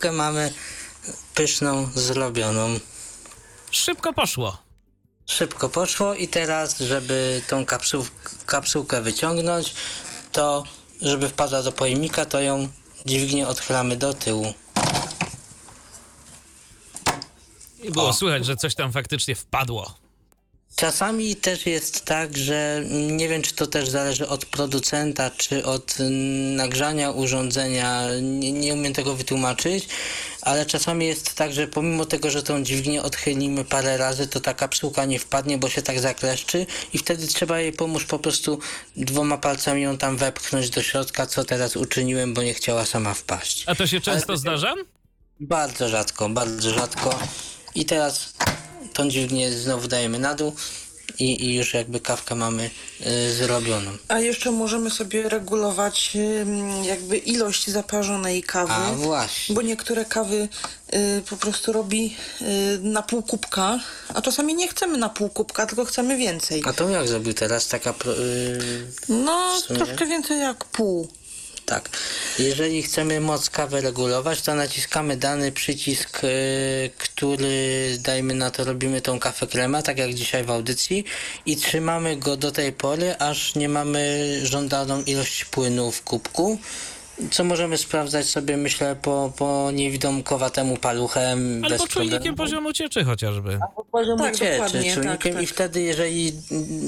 Kawkę mamy pyszną, zrobioną. Szybko poszło. Szybko poszło i teraz, żeby tą kapsuł, kapsułkę wyciągnąć, to żeby wpadła do pojemnika, to ją dźwignię odchylamy do tyłu. I było O. słychać, że coś tam faktycznie wpadło. Czasami też jest tak, że nie wiem, czy to też zależy od producenta, czy od nagrzania urządzenia, nie, nie umiem tego wytłumaczyć, ale czasami jest tak, że pomimo tego, że tą dźwignię odchylimy parę razy, to ta kapsułka nie wpadnie, bo się tak zakleszczy i wtedy trzeba jej pomóc po prostu dwoma palcami ją tam wepchnąć do środka, co teraz uczyniłem, bo nie chciała sama wpaść. A to się często zdarza? Bardzo rzadko, bardzo rzadko. I teraz tą dźwignię znowu dajemy na dół i, i już jakby kawkę mamy y, zrobioną. A jeszcze możemy sobie regulować ym, jakby ilość zaparzonej kawy. A właśnie. Bo niektóre kawy y, po prostu robi y, na pół kubka, a czasami nie chcemy na pół kubka, tylko chcemy więcej. A to jak zrobił teraz taka... Pro, y, No, w sumie- troszkę więcej jak pół. Tak. Jeżeli chcemy moc kawy regulować, to naciskamy dany przycisk, y, który dajmy na to robimy tą kawę krema, tak jak dzisiaj w audycji i trzymamy go do tej pory, aż nie mamy żądaną ilość płynu w kubku. Co możemy sprawdzać sobie, myślę, po, po niewidomkowatemu paluchem. Albo bez czujnikiem problemu. poziomu cieczy chociażby. poziomu Tak, cieczy, czujnikiem tak, tak. i wtedy jeżeli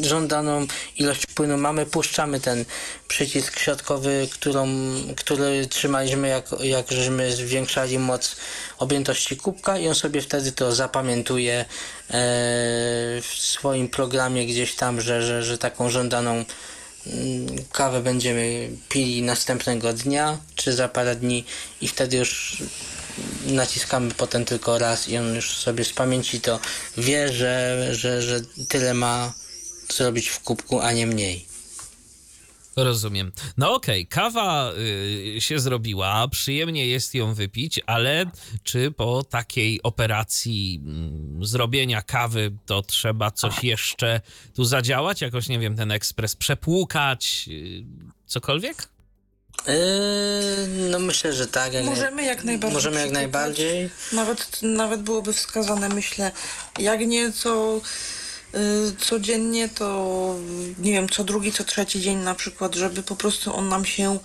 żądaną ilość płynu mamy, puszczamy ten przycisk środkowy, którą, który trzymaliśmy jak, jak żeśmy zwiększali moc objętości kubka i on sobie wtedy to zapamiętuje e, w swoim programie gdzieś tam, że, że, że taką żądaną kawę będziemy pili następnego dnia, czy za parę dni i wtedy już naciskamy potem tylko raz i on już sobie z pamięci to wie, że, że, że tyle ma zrobić w kubku, a nie mniej. Rozumiem. No okej, kawa y, się zrobiła, przyjemnie jest ją wypić, ale czy po takiej operacji mm, zrobienia kawy to trzeba coś jeszcze tu zadziałać? Jakoś, nie wiem, ten ekspres przepłukać, y, cokolwiek? Yy, no myślę, że tak. jak Możemy jak najbardziej. Możemy jak najbardziej. Nawet, nawet byłoby wskazane, myślę, jak nie co y, codziennie, to nie wiem, co drugi, co trzeci dzień na przykład, żeby po prostu on nam się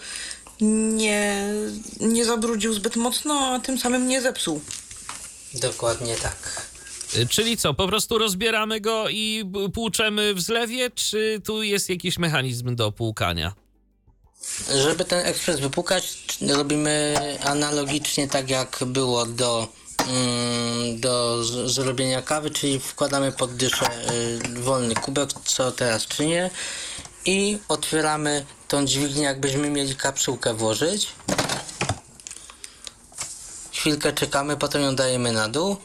nie, nie zabrudził zbyt mocno, a tym samym nie zepsuł. Dokładnie tak. Y, Czyli co, po prostu rozbieramy go i płuczemy w zlewie, czy tu jest jakiś mechanizm do płukania? Żeby ten ekspres wypukać, robimy analogicznie tak jak było do, do z- zrobienia kawy, czyli wkładamy pod dyszę y, wolny kubek, co teraz czynię i otwieramy tą dźwignię, jakbyśmy mieli kapsułkę włożyć. Chwilkę czekamy, potem ją dajemy na dół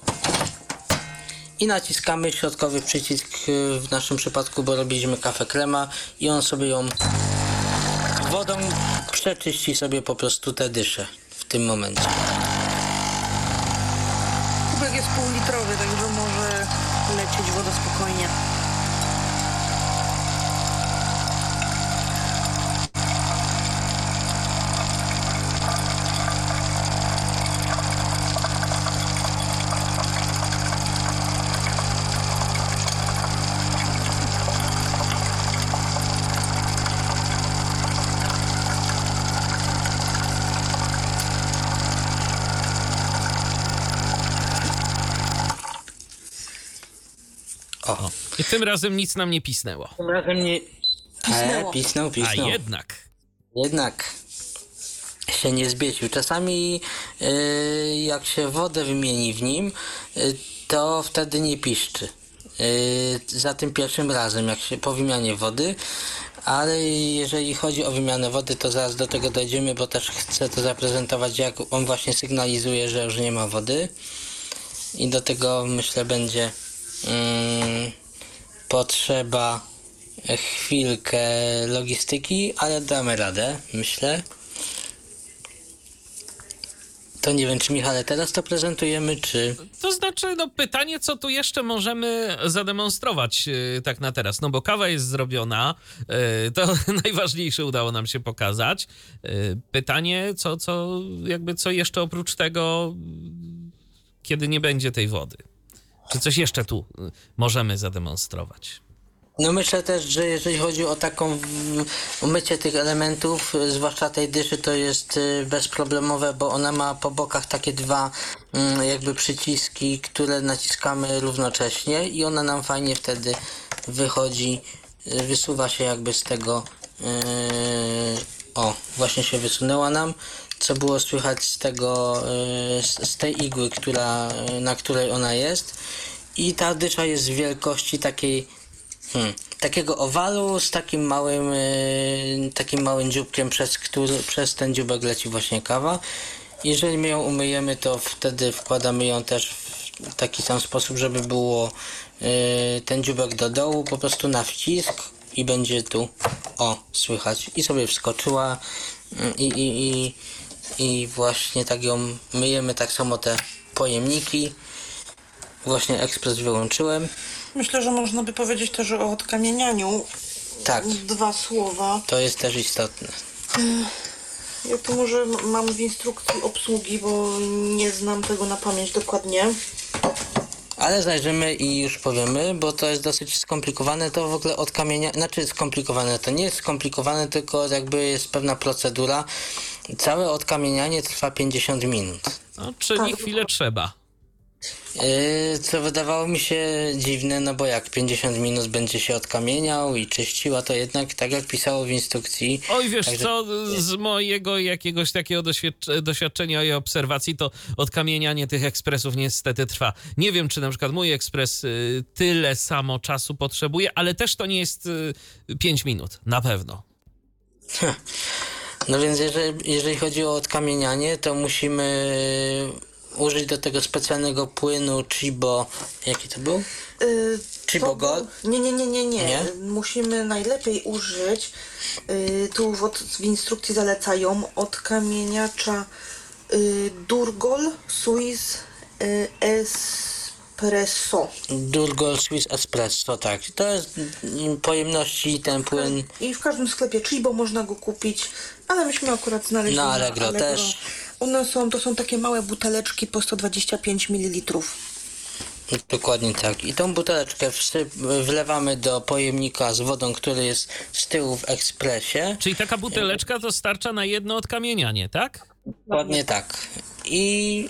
i naciskamy środkowy przycisk y, w naszym przypadku, bo robiliśmy kawę krema i on sobie ją wodą przeczyści sobie po prostu te dysze w tym momencie. Jest półlitrowy, także może lecieć woda spokojnie. O, I tym razem nic nam nie pisnęło. tym razem nie... Pisnęło. E, pisnął, A pisnął. jednak. Jednak się nie zbiecił. Czasami y, jak się wodę wymieni w nim, y, to wtedy nie piszczy. Y, za tym pierwszym razem, jak się po wymianie wody. Ale jeżeli chodzi o wymianę wody, to zaraz do tego dojdziemy, bo też chcę to zaprezentować, jak on właśnie sygnalizuje, że już nie ma wody. I do tego myślę będzie mm, potrzeba chwilkę logistyki, ale damy radę, myślę. To nie wiem, czy Michale teraz to prezentujemy, czy... To znaczy, no pytanie, co tu jeszcze możemy zademonstrować yy, tak na teraz. No bo kawa jest zrobiona, yy, to najważniejsze udało nam się pokazać. Yy, pytanie, co, co, jakby co jeszcze oprócz tego, kiedy nie będzie tej wody? Czy coś jeszcze tu yy, możemy zademonstrować? No myślę też, że jeżeli chodzi o taką umycie tych elementów, y, zwłaszcza tej dyszy, to jest y, bezproblemowe, bo ona ma po bokach takie dwa mm, jakby przyciski, które naciskamy równocześnie i ona nam fajnie wtedy wychodzi, y, wysuwa się jakby z tego o, właśnie się wysunęła nam co było słychać z tego, z, tej igły, która, y, na której ona jest i ta dysza jest wielkości takiej Hmm. Takiego owalu z takim małym, yy, takim małym dzióbkiem, przez, który, przez ten dzióbek leci właśnie kawa. Jeżeli my ją umyjemy, to wtedy wkładamy ją też w taki sam sposób, żeby było ten dzióbek do dołu, po prostu na wcisk i będzie tu, o, słychać. I sobie wskoczyła i, i, i, i właśnie tak ją myjemy, tak samo te pojemniki. Właśnie ekspres wyłączyłem. Myślę, że można by powiedzieć też o odkamienianiu. Tak, Dwa słowa. to jest też istotne. Ja to może mam w instrukcji obsługi, bo nie znam tego na pamięć dokładnie. Ale zajrzymy i już powiemy, bo to jest dosyć skomplikowane. To w ogóle od kamienia, znaczy skomplikowane, to nie jest skomplikowane, tylko jakby jest pewna procedura. Całe odkamienianie trwa 50 minut. No, czyli Tak. chwilę trzeba. Yy, co wydawało mi się dziwne, no bo jak 50 minut będzie się odkamieniał i czyścił, a to jednak tak jak pisało w instrukcji. Oj, wiesz Także- co, z mojego jakiegoś takiego doświadcz- doświadczenia i obserwacji, to odkamienianie tych ekspresów niestety trwa. Nie wiem, czy na przykład mój ekspres y, tyle samo czasu potrzebuje, ale też to nie jest y, 5 minut, na pewno. No więc jeżeli, jeżeli chodzi o odkamienianie, to musimy użyć do tego specjalnego płynu Chibo. Jaki to był? Yy, Chibo to- Gold? Nie, nie, nie, nie, nie. Nie? Musimy najlepiej użyć, yy, tu w, od, w instrukcji zalecają, odkamieniacza yy, Durgol Swiss yy, Espresso. Durgol Swiss Espresso, tak. To jest mm, pojemności ten płyn. I w każdym sklepie Chibo można go kupić, ale myśmy akurat znaleźli Na Allegro też. One są, to są takie małe buteleczki po 125 ml. Dokładnie tak. I tą buteleczkę wlewamy do pojemnika z wodą, który jest z tyłu w ekspresie. Czyli taka buteleczka to starcza na jedno odkamienianie, tak? Dokładnie tak. I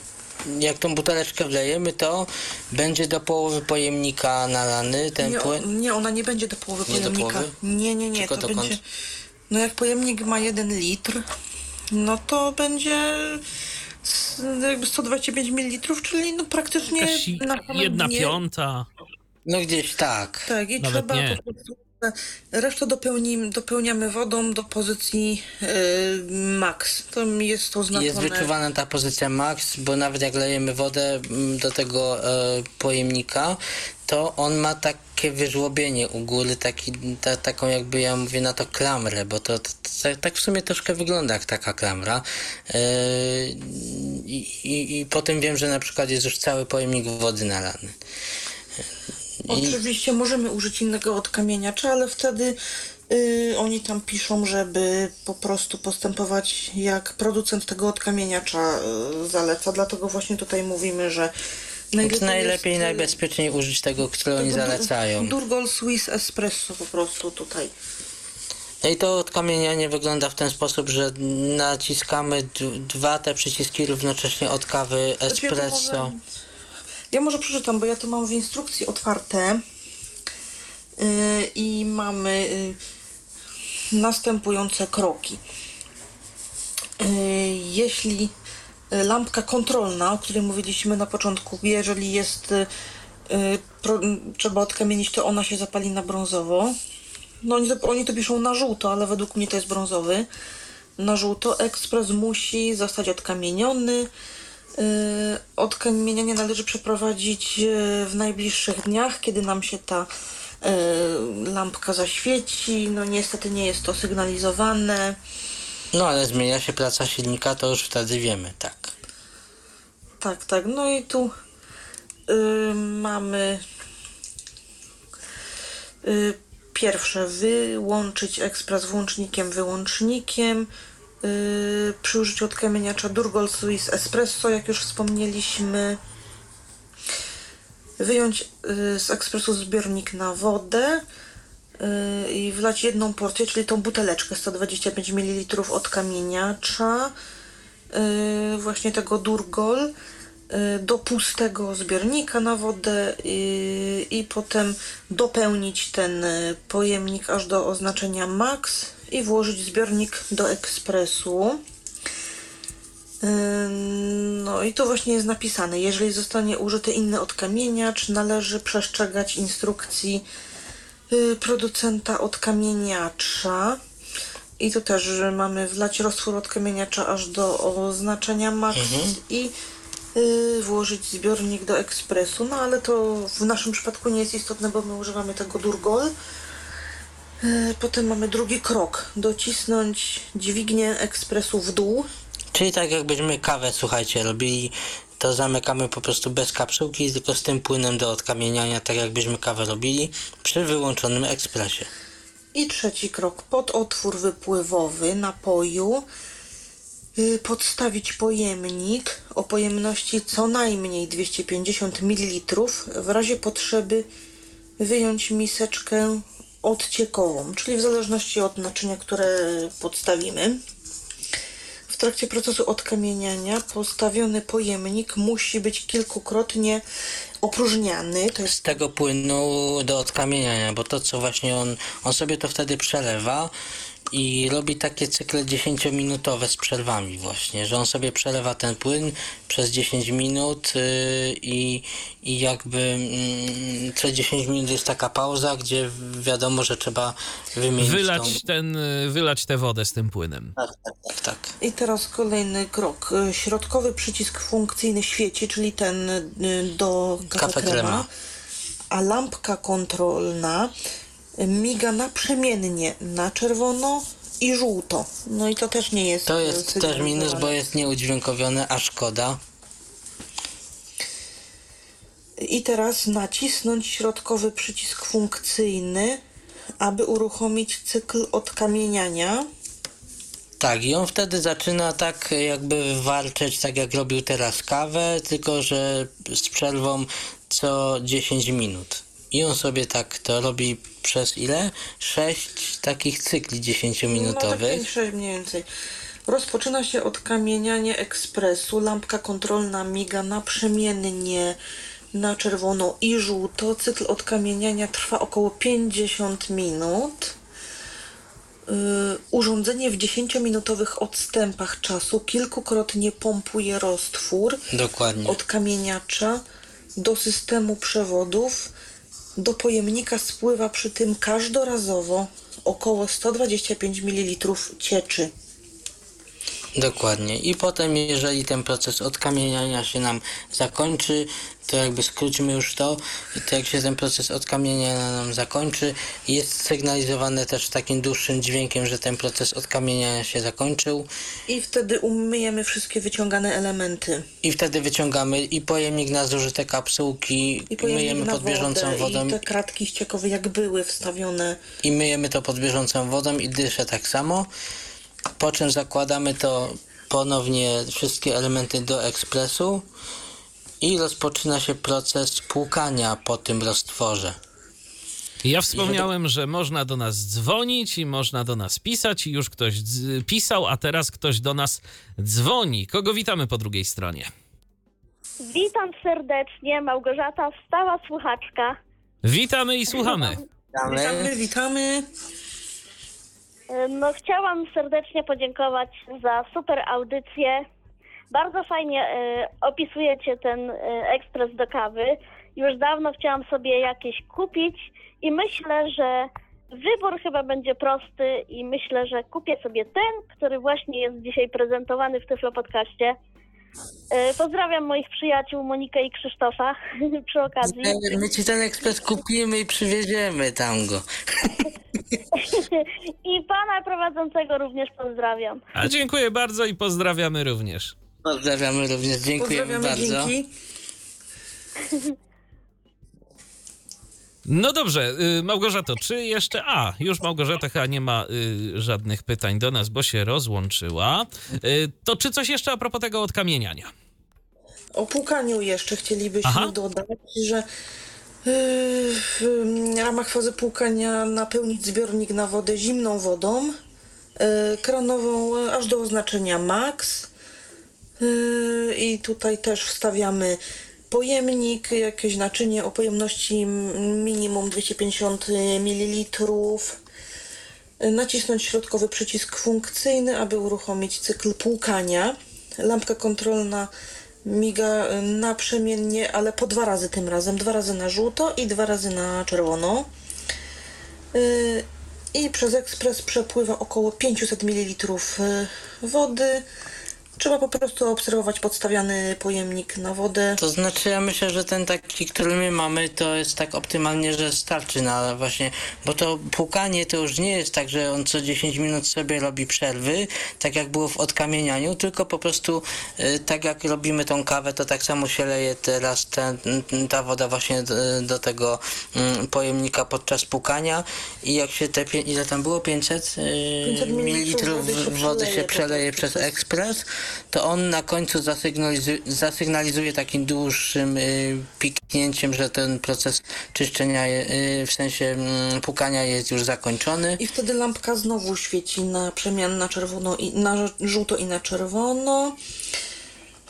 jak tą buteleczkę wlejemy, to będzie do połowy pojemnika nalany ten Nie, płyn. nie, ona nie będzie do połowy Nie do pojemnika. połowy? Nie, nie, nie. Tylko to dokąd? będzie. No jak pojemnik ma 1 litr, no to będzie jakby 125 ml, czyli no praktycznie Jakaś jedna dnie. piąta. No gdzieś tak. Tak, i Nawet trzeba nie. po prostu resztę dopełnimy, dopełniamy wodą do pozycji yy, max. To jest to oznaczone. Jest wyczuwana ta pozycja max, bo nawet jak lejemy wodę mm, do tego e, pojemnika, to on ma takie wyżłobienie u góry, taki, ta, taką jakby ja mówię na to klamrę, bo to, to, to tak w sumie troszkę wygląda jak taka klamra. E, i, i, I potem wiem, że na przykład jest już cały pojemnik wody nalany. Oczywiście możemy użyć innego odkamieniacza, ale wtedy y, oni tam piszą, żeby po prostu postępować jak producent tego odkamieniacza y, zaleca. Dlatego właśnie tutaj mówimy, że najlepiej, Najlepiej, jest, y, najbezpieczniej użyć tego, które oni zalecają. Durgol Swiss Espresso po prostu tutaj. No i to odkamienianie wygląda w ten sposób, że naciskamy dwa te przyciski równocześnie od kawy Znaczy, ja espresso. może- Ja może przeczytam, bo ja to mam w instrukcji otwarte yy, i mamy yy, następujące kroki. Yy, jeśli lampka kontrolna, o której mówiliśmy na początku, jeżeli jest yy, yy, pro, trzeba odkamienić, to ona się zapali na brązowo. No oni to, oni to piszą na żółto, ale według mnie to jest brązowy. Na żółto ekspres musi zostać odkamieniony. Odkamienianie należy przeprowadzić w najbliższych dniach, kiedy nam się ta lampka zaświeci. No niestety nie jest to sygnalizowane. No ale zmienia się praca silnika, to już wtedy wiemy, tak. Tak, tak. No i tu y, mamy y, pierwsze wyłączyć ekspres włącznikiem, wyłącznikiem. Y, przy użyciu Durgol Swiss Espresso, jak już wspomnieliśmy. Wyjąć y, z ekspresu zbiornik na wodę i wlać jedną porcję, czyli tą buteleczkę 125 ml odkamieniacza y, właśnie tego Durgol y, do pustego zbiornika na wodę y, i potem dopełnić ten pojemnik aż do oznaczenia max i włożyć zbiornik do ekspresu. No i tu właśnie jest napisane, jeżeli zostanie użyty inny odkamieniacz, należy przestrzegać instrukcji y, producenta odkamieniacza. I tu też że mamy wlać roztwór odkamieniacza aż do oznaczenia max i y, włożyć zbiornik do ekspresu. No ale to w naszym przypadku nie jest istotne, bo my używamy tego Durgol. Y, Potem mamy drugi krok. Docisnąć dźwignię ekspresu w dół. Czyli tak jakbyśmy kawę, słuchajcie, robili, to zamykamy po prostu bez kapsułki, tylko z tym płynem do odkamieniania, tak jakbyśmy kawę robili przy wyłączonym ekspresie. I trzeci krok. Pod otwór wypływowy napoju y, podstawić pojemnik o pojemności co najmniej 250 ml. W razie potrzeby wyjąć miseczkę odciekową, czyli w zależności od naczynia, które podstawimy. Trakcie procesu odkamieniania postawiony pojemnik musi być kilkukrotnie opróżniany. Jest Z tego płynu do odkamieniania, bo to co właśnie on, on sobie to wtedy przelewa i robi takie cykle 10-minutowe z przerwami właśnie, że on sobie przelewa ten płyn przez 10 minut yy, i, i jakby mm, co 10 minut jest taka pauza, gdzie wiadomo, że trzeba wymienić tą... Wylać, ten, y, wylać tę wodę z tym płynem. Tak, tak, tak, tak. I teraz kolejny krok. Y, Środkowy przycisk funkcyjny świeci, czyli ten y, do Kafe krema. a lampka kontrolna y, miga naprzemiennie na czerwono i żółto. No i to też nie jest To jest też minus, bo jest nieudźwiękowione, a szkoda. I teraz nacisnąć środkowy przycisk funkcyjny, aby uruchomić cykl odkamieniania. Tak, i on wtedy zaczyna tak jakby walczyć, tak jak robił teraz kawę, tylko że z przerwą co 10 minut. I on sobie tak to robi przez ile? 6 takich cykli No tak 10-minutowych. 5-6 mniej więcej. Rozpoczyna się odkamienianie ekspresu. Lampka kontrolna miga naprzemiennie na czerwono i żółto. Cykl odkamieniania trwa około 50 minut. Yy, urządzenie w 10-minutowych odstępach czasu kilkukrotnie pompuje roztwór Dokładnie. odkamieniacza do systemu przewodów. Do pojemnika spływa przy tym każdorazowo około 125 ml cieczy. Dokładnie. I potem, jeżeli ten proces odkamieniania się nam zakończy, to jakby skróćmy już to, to jak się ten proces odkamieniania nam zakończy, jest sygnalizowane też takim dłuższym dźwiękiem, że ten proces odkamieniania się zakończył I wtedy umyjemy wszystkie wyciągane elementy. i wtedy wyciągamy i pojemnik na zużyte kapsułki, I pojemnik myjemy na pod bieżącą wodę, wodą I te kratki ściekowe jak były wstawione. i myjemy to pod bieżącą wodą i dyszę tak samo. Po czym zakładamy to ponownie wszystkie elementy do ekspresu i rozpoczyna się proces płukania po tym roztworze. Ja wspomniałem, że można do nas dzwonić i można do nas pisać i już ktoś pisał, a teraz ktoś do nas dzwoni. Kogo witamy po drugiej stronie? Witam serdecznie, Małgorzata, stała słuchaczka. Witamy i słuchamy. Witamy, witamy. No, chciałam serdecznie podziękować za super audycję. Bardzo fajnie e, opisujecie ten e, ekspres do kawy. Już dawno chciałam sobie jakieś kupić i myślę, że wybór chyba będzie prosty i myślę, że kupię sobie ten, który właśnie jest dzisiaj prezentowany w Tyflo Podcaście. E, Pozdrawiam moich przyjaciół Monikę i Krzysztofa przy okazji. My ci ten ekspres kupimy i przywieziemy tam go. I pana prowadzącego również pozdrawiam. A dziękuję bardzo i pozdrawiamy również. Pozdrawiamy również, dziękujemy Pozdrawiamy, bardzo. dzięki. No dobrze, y, Małgorzato, czy jeszcze. A, już Małgorzata chyba nie ma y, żadnych pytań do nas, bo się rozłączyła. Y, to czy coś jeszcze a propos tego odkamieniania? O płukaniu jeszcze chcielibyśmy Aha. dodać, że w mm, ramach fazy płukania napełnić zbiornik na wodę zimną wodą, kranową aż do oznaczenia max. I tutaj też wstawiamy pojemnik, jakieś naczynie o pojemności minimum 250 ml. Nacisnąć środkowy przycisk funkcyjny, aby uruchomić cykl płukania. Lampka kontrolna miga y, naprzemiennie, ale po dwa razy tym razem. Dwa razy na żółto i dwa razy na czerwono. Y, I przez ekspres przepływa około 500 ml wody. Trzeba po prostu obserwować podstawiany pojemnik na wodę. To znaczy ja myślę, że ten taki, który my mamy, to jest tak optymalnie, że starczy na właśnie, bo to płukanie to już nie jest tak, że on co 10 minut sobie robi przerwy, tak jak było w odkamienianiu, tylko po prostu y, tak jak robimy tą kawę, to tak samo się leje teraz ten, ta woda właśnie do, do tego mm, pojemnika podczas płukania. I jak się te, ile tam było, 500, y, 500 mililitrów wody się wody się przeleje przeleje prostu przez przez- ekspres, to on na końcu zasygnalizuje, zasygnalizuje takim dłuższym y, piknięciem, że ten proces czyszczenia, y, w sensie mm, pukania jest już zakończony. I wtedy lampka znowu świeci na przemian na czerwono i na żółto i na czerwono.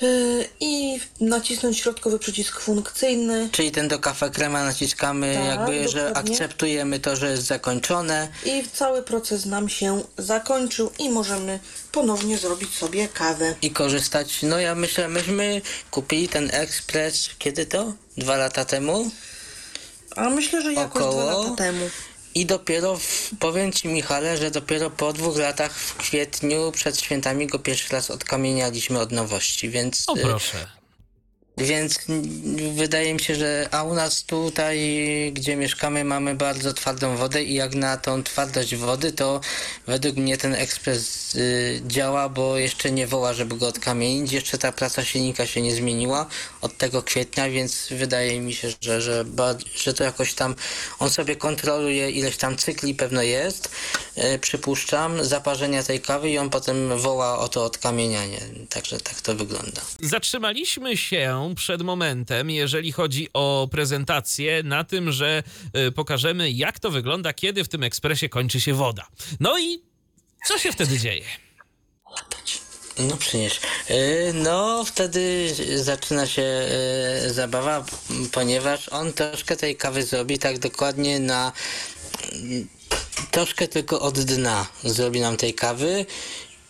Yy, I nacisnąć środkowy przycisk funkcyjny. Czyli ten do kafe krema naciskamy, Tak, jakby, że dokładnie. akceptujemy to, że jest zakończone. I cały proces nam się zakończył i możemy ponownie zrobić sobie kawę. I korzystać. No ja myślę, myśmy kupili ten ekspres, kiedy to? Dwa lata temu? A myślę, że jakoś Około? dwa lata temu. I dopiero, w, powiem Ci Michale, że dopiero po dwóch latach w kwietniu przed świętami go pierwszy raz odkamienialiśmy od nowości, więc... O y, proszę. Więc wydaje mi się, że a u nas tutaj, gdzie mieszkamy, mamy bardzo twardą wodę i jak na tą twardość wody, to według mnie ten ekspres y, działa, bo jeszcze nie woła, żeby go odkamienić. Jeszcze ta praca silnika się nie zmieniła od tego kwietnia, więc wydaje mi się, że, że, że to jakoś tam on sobie kontroluje ileś tam cykli pewno jest, y, przypuszczam, zaparzenia tej kawy i on potem woła o to odkamienianie. Także tak to wygląda. Zatrzymaliśmy się przed momentem, jeżeli chodzi o prezentację, na tym, że y, pokażemy, jak to wygląda, kiedy w tym ekspresie kończy się woda. No i co się wtedy dzieje? No przynieś. Yy, No wtedy zaczyna się yy, zabawa, ponieważ on troszkę tej kawy zrobi tak dokładnie na troszkę tylko od dna zrobi nam tej kawy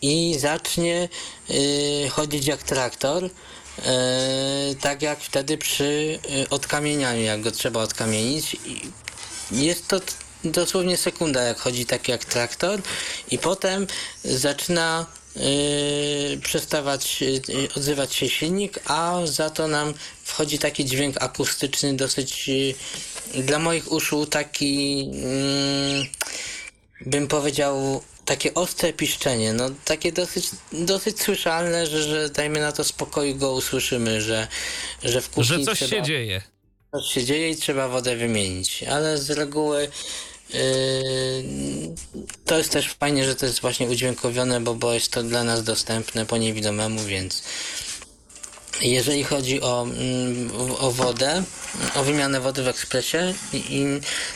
i zacznie chodzić jak traktor. Yy, tak jak wtedy przy yy, odkamienianiu, jak go trzeba odkamienić. Jest to dosłownie sekunda, jak chodzi tak jak traktor, i potem zaczyna yy, przestawać yy, odzywać się silnik, a za to nam wchodzi taki dźwięk akustyczny, dosyć yy, dla moich uszu taki, yy, bym powiedział, takie ostre piszczenie, no takie dosyć, dosyć słyszalne, że, że dajmy na to spokoju go usłyszymy, że, że w kuchni Że coś trzeba się dzieje. coś się dzieje i trzeba wodę wymienić, ale z reguły yy, to jest też fajnie, że to jest właśnie udźwiękowione, bo, bo jest to dla nas dostępne po niewidomemu, więc jeżeli chodzi o, mm, o wodę, o wymianę wody w ekspresie,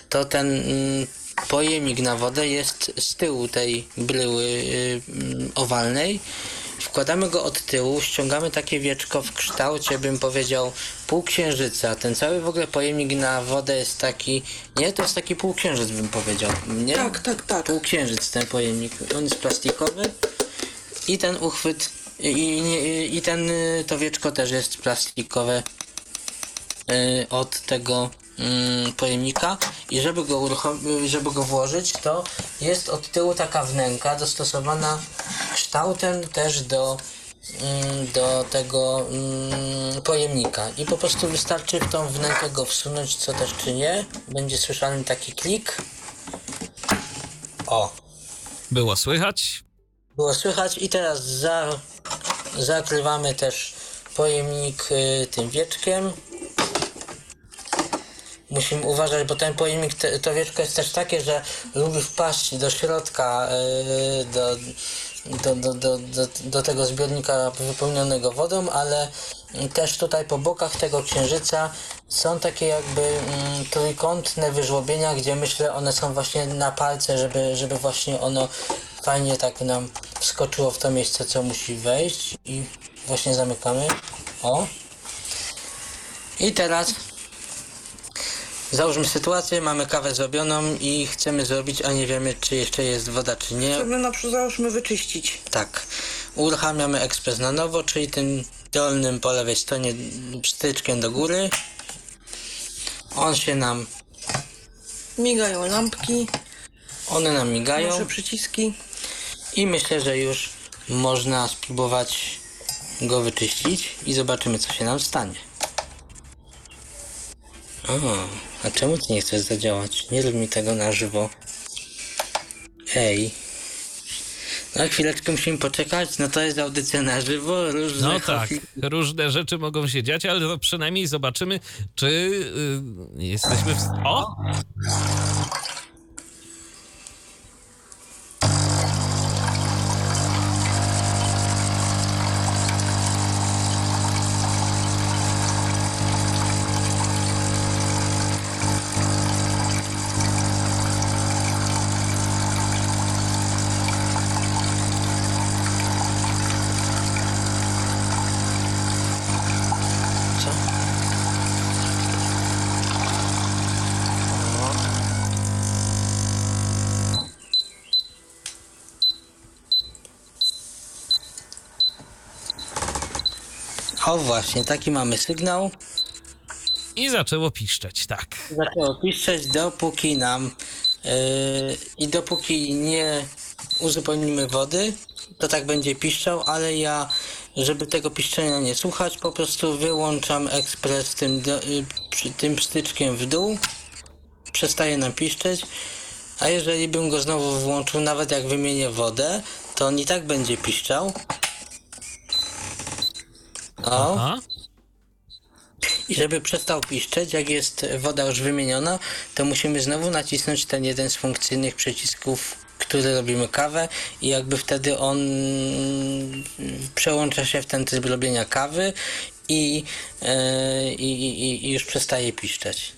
to ten mm, pojemnik na wodę jest z tyłu tej bryły y, owalnej. Wkładamy go od tyłu, ściągamy takie wieczko w kształcie, bym powiedział, półksiężyca. Ten cały w ogóle pojemnik na wodę jest taki, nie, to jest taki półksiężyc, bym powiedział. Nie? Tak, tak, tak. Półksiężyc ten pojemnik. On jest plastikowy i ten uchwyt i, i, i ten y, to wieczko też jest plastikowe y, od tego mm, pojemnika i żeby go żeby go włożyć to jest od tyłu taka wnęka dostosowana kształtem też do mm, do tego mm, pojemnika i po prostu wystarczy w tą wnękę go wsunąć co też czynię będzie słyszalny taki klik o Było słychać? było słychać i teraz za zakrywamy też pojemnik y, tym wieczkiem. Musimy uważać, bo ten pojemnik, to wieczko jest też takie, że lubi wpaść do środka, y, do, do, do, do, do, do tego zbiornika wypełnionego wodą, ale też tutaj po bokach tego księżyca są takie jakby mm, trójkątne wyżłobienia, gdzie myślę one są właśnie na palce, żeby, żeby właśnie ono fajnie tak nam wskoczyło w to miejsce, co musi wejść i właśnie zamykamy. O. I teraz Załóżmy sytuację, mamy kawę zrobioną i chcemy zrobić, a nie wiemy czy jeszcze jest woda czy nie. Żeby na przykład załóżmy wyczyścić. Tak. Uruchamiamy ekspres na nowo, czyli tym dolnym po lewej stronie pstryczkiem do góry. On się nam, Migają lampki, one nam migają nasze przyciski. i myślę, że już można spróbować go wyczyścić i zobaczymy co się nam stanie. O, a czemu ty nie chcesz zadziałać? Nie rób mi tego na żywo. Ej. Na chwileczkę musimy poczekać, no to jest audycja na żywo, różne No tak, różne rzeczy mogą się dziać, ale to przynajmniej zobaczymy, czy y, jesteśmy w... O! O właśnie, taki mamy sygnał. I zaczęło piszczeć, tak. Zaczęło piszczeć, dopóki nam yy, i dopóki nie uzupełnimy wody, to tak będzie piszczał, ale ja, żeby tego piszczenia nie słuchać, po prostu wyłączam ekspres tym, do, y, przy, tym pstyczkiem w dół, przestaje nam piszczeć, a jeżeli bym go znowu włączył, nawet jak wymienię wodę, to on i tak będzie piszczał. O. Aha. I żeby przestał piszczeć, jak jest woda już wymieniona, to musimy znowu nacisnąć ten jeden z funkcyjnych przycisków, który robimy kawę i jakby wtedy on przełącza się w ten tryb robienia kawy i, e, i, i, i już przestaje piszczeć.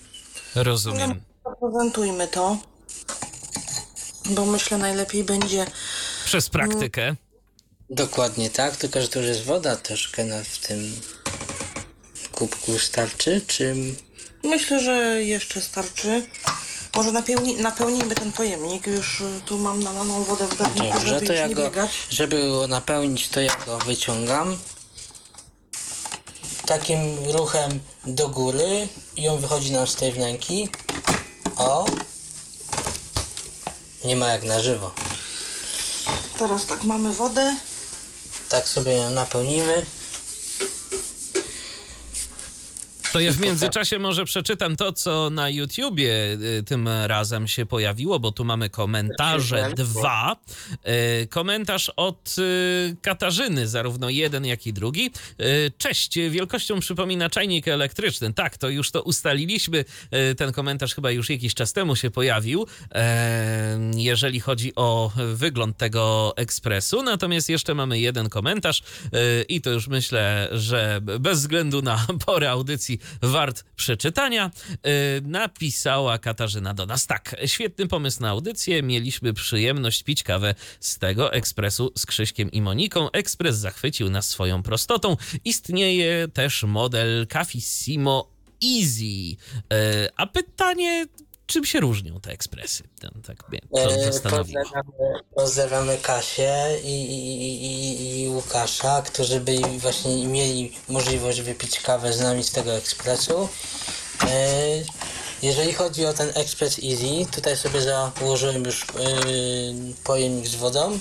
Rozumiem. Zaprezentujmy to. Bo myślę najlepiej będzie Przez praktykę. Dokładnie tak, tylko że to już jest woda troszkę na, w tym kubku starczy, czy... Myślę, że jeszcze starczy. Może napełni, napełnijmy ten pojemnik. Już y, tu mam nalaną wodę w garnku, Dobrze, żeby to już ja nie go, biegać. żeby go napełnić, to ja go wyciągam. Takim ruchem do góry i on wychodzi nam z tej wnęki. O! Nie ma jak na żywo. Teraz tak mamy wodę. Tak sobie napełnimy. To ja w międzyczasie może przeczytam to, co na YouTubie y, tym razem się pojawiło, bo tu mamy komentarze dwa. Y, Komentarz od y, Katarzyny, zarówno jeden, jak i drugi. Cześć, wielkością przypomina czajnik elektryczny. Tak, to już to ustaliliśmy. Ten komentarz chyba już jakiś czas temu się pojawił, jeżeli chodzi o wygląd tego ekspresu. Natomiast jeszcze mamy jeden komentarz i to już myślę, że bez względu na porę audycji wart przeczytania. Y, Napisała Katarzyna do nas tak. Świetny pomysł na audycję. Mieliśmy przyjemność pić kawę z tego ekspresu z Krzyśkiem i Moniką. Ekspres zachwycił nas swoją prostotą. Istnieje też model Cafissimo Easy. Y, A pytanie, czym się różnią te ekspresy? Ten, tak mnie E, zastanowiło. pozdrawiamy, pozdrawiamy Kasię i, i, i, i Łukasza, którzy by właśnie mieli możliwość wypić kawę z nami z tego ekspresu. E, jeżeli chodzi o ten ekspres Easy, tutaj sobie założyłem już e, pojemnik z wodą.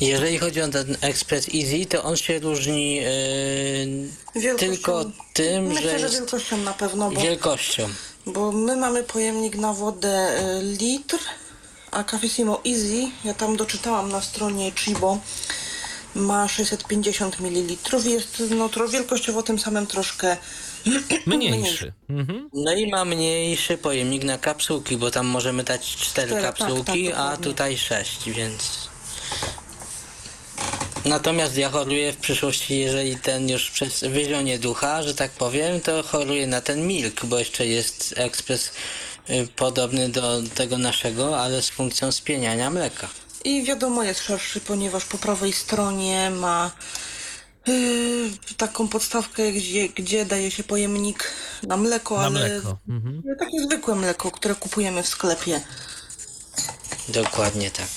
Jeżeli chodzi o ten ekspres Easy, to on się różni e, Wielkością. tylko tym, Myślę, że że jest wielkością na pewno, bo, wielkością. bo my mamy pojemnik na wodę y, litr, a Cafissimo Easy, ja tam doczytałam na stronie Chibo, ma 650 ml. Jest no, tro, wielkościowo tym samym troszkę Mniejszy. Mhm. No i ma mniejszy pojemnik na kapsułki, bo tam możemy dać cztery Cztery, tak, kapsułki, tak, a dokładnie. tutaj sześć, więc... Natomiast ja choruję w przyszłości, jeżeli ten już przez wyzionie ducha, że tak powiem, to choruję na ten milk, bo jeszcze jest ekspres y, podobny do tego naszego, ale z funkcją spieniania mleka. I wiadomo jest szerszy, ponieważ po prawej stronie ma yy, taką podstawkę, gdzie, gdzie daje się pojemnik na mleko, Na ale mleko. Mhm. takie zwykłe mleko, które kupujemy w sklepie. Dokładnie tak.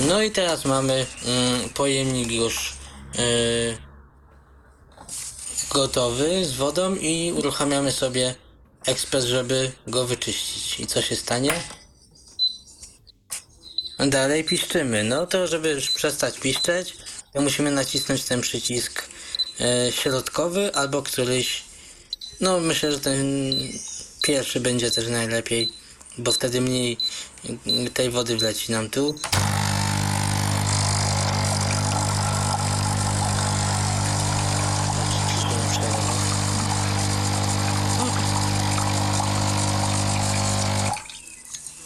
No i teraz mamy mm, pojemnik już y, gotowy z wodą i uruchamiamy sobie ekspres, żeby go wyczyścić. I co się stanie? Dalej piszczymy. No to żeby już przestać piszczeć, to musimy nacisnąć ten przycisk y, środkowy albo któryś. No myślę, że ten pierwszy będzie też najlepiej, bo wtedy mniej tej wody wleci nam tu.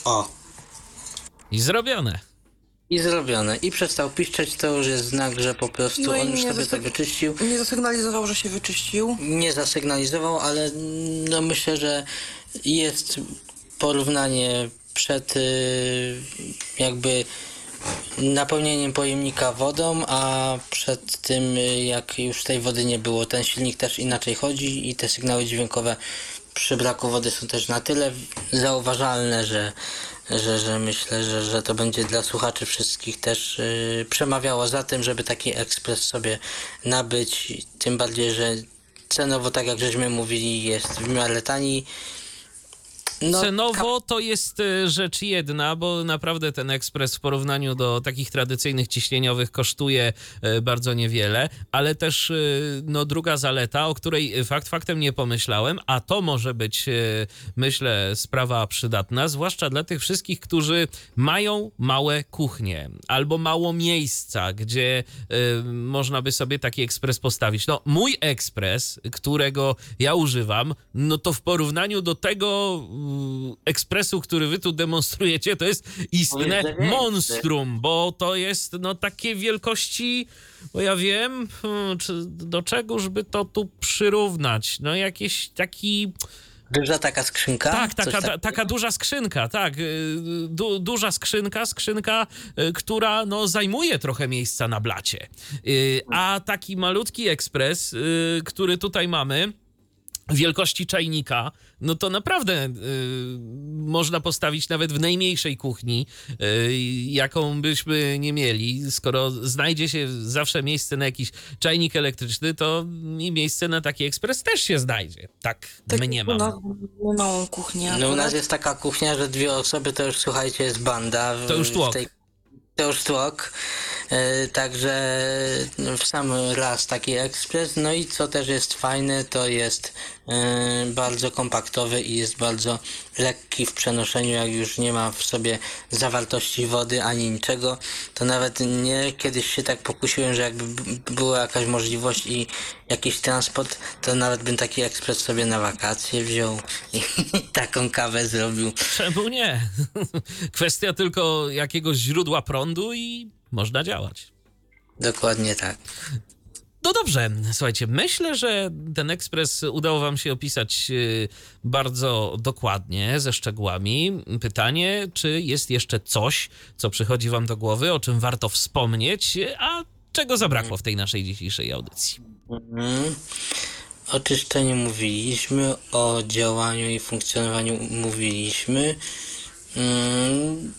O, I zrobione. i zrobione. I przestał piszczeć, to już jest znak, że po prostu No on już sobie to wyczyścił. Nie zasygnalizował, że się wyczyścił. Nie zasygnalizował, ale no myślę, że jest porównanie przed y, jakby napełnieniem pojemnika wodą, a przed tym y, jak już tej wody nie było. Ten silnik też inaczej chodzi i te sygnały dźwiękowe przy braku wody są też na tyle zauważalne, że, że, że myślę, że, że to będzie dla słuchaczy wszystkich też y, przemawiało za tym, żeby taki ekspres sobie nabyć. Tym bardziej, że cenowo, tak jak żeśmy mówili, jest w miarę tani. No, Cenowo to jest e, rzecz jedna, bo naprawdę ten ekspres w porównaniu do takich tradycyjnych ciśnieniowych kosztuje e, bardzo niewiele, ale też e, no, druga zaleta, o której fakt faktem nie pomyślałem, a to może być, myślę, sprawa przydatna, zwłaszcza dla tych wszystkich, którzy mają małe kuchnie albo mało miejsca, gdzie można by sobie taki ekspres postawić. No, mój ekspres, którego ja używam, no to w porównaniu do tego ekspresu, który wy tu demonstrujecie, to jest istne monstrum, bo to jest no takie wielkości, bo ja wiem, hmm, czy do czegoż by to tu przyrównać. No jakiś taki... Duża taka skrzynka. Tak, taka, ta, taka duża skrzynka, tak. y, Du, duża skrzynka, skrzynka, y, która no, zajmuje trochę miejsca na blacie. Y, A taki malutki ekspres, który tutaj mamy, wielkości czajnika, no to naprawdę y, można postawić nawet w najmniejszej kuchni, y, jaką byśmy nie mieli. Skoro znajdzie się zawsze miejsce na jakiś czajnik elektryczny, to i miejsce na taki ekspres też się znajdzie. Tak, Tak my nie mamy. U nas mamy małą kuchnię. No u nas jest taka kuchnia, że dwie osoby to już słuchajcie jest banda. w- To już tłok. To już tłok. E, Także w sam raz taki ekspres. No i co też jest fajne, to jest e, bardzo kompaktowy i jest bardzo lekki w przenoszeniu, jak już nie ma w sobie zawartości wody ani niczego. To nawet nie kiedyś się tak pokusiłem, że jakby była jakaś możliwość i jakiś transport, to nawet bym taki ekspres sobie na wakacje wziął i taką kawę zrobił. Czemu nie? Kwestia tylko jakiegoś źródła prądu i można działać. Dokładnie tak. No dobrze, słuchajcie, myślę, że ten ekspres udało Wam się opisać y, bardzo dokładnie, ze szczegółami. Pytanie, czy jest jeszcze coś, co przychodzi Wam do głowy, o czym warto wspomnieć, a czego zabrakło w tej naszej dzisiejszej audycji? Mhm. O czyszczeniu mówiliśmy, o działaniu i funkcjonowaniu mówiliśmy. Mm,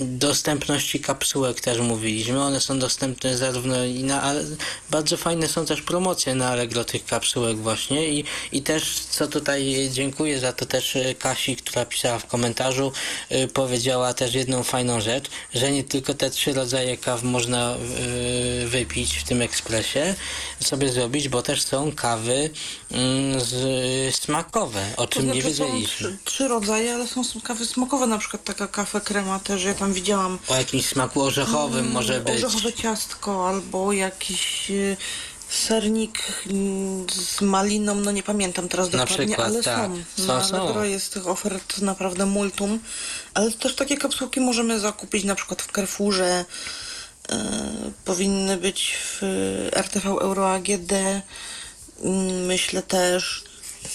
Dostępności kapsułek też mówiliśmy. One są dostępne zarówno i na, ale bardzo fajne są też promocje na Allegro tych kapsułek właśnie i, i też co tutaj dziękuję za to też e, Kasi, która pisała w komentarzu, e, powiedziała też jedną fajną rzecz, że nie tylko te trzy rodzaje kaw można e, wypić w tym ekspresie, sobie zrobić, bo też są kawy mm, z, smakowe, o To czym nie znaczy są wiedzieliśmy. trzy, trzy rodzaje, ale są kawy smakowe, na przykład taka kawa krema też, ja tam widziałam O jakimś smaku orzechowym może być. orzechowe ciastko albo jakiś y, sernik mm, z maliną, no nie pamiętam teraz Na dokładnie, przykład, ale tak. są. Są, Na są. Allegro jest tych ofert naprawdę multum, ale też takie kapsułki możemy zakupić na przykład w Carrefourze, y, powinny być w RTV Euro AGD, mm, myślę też.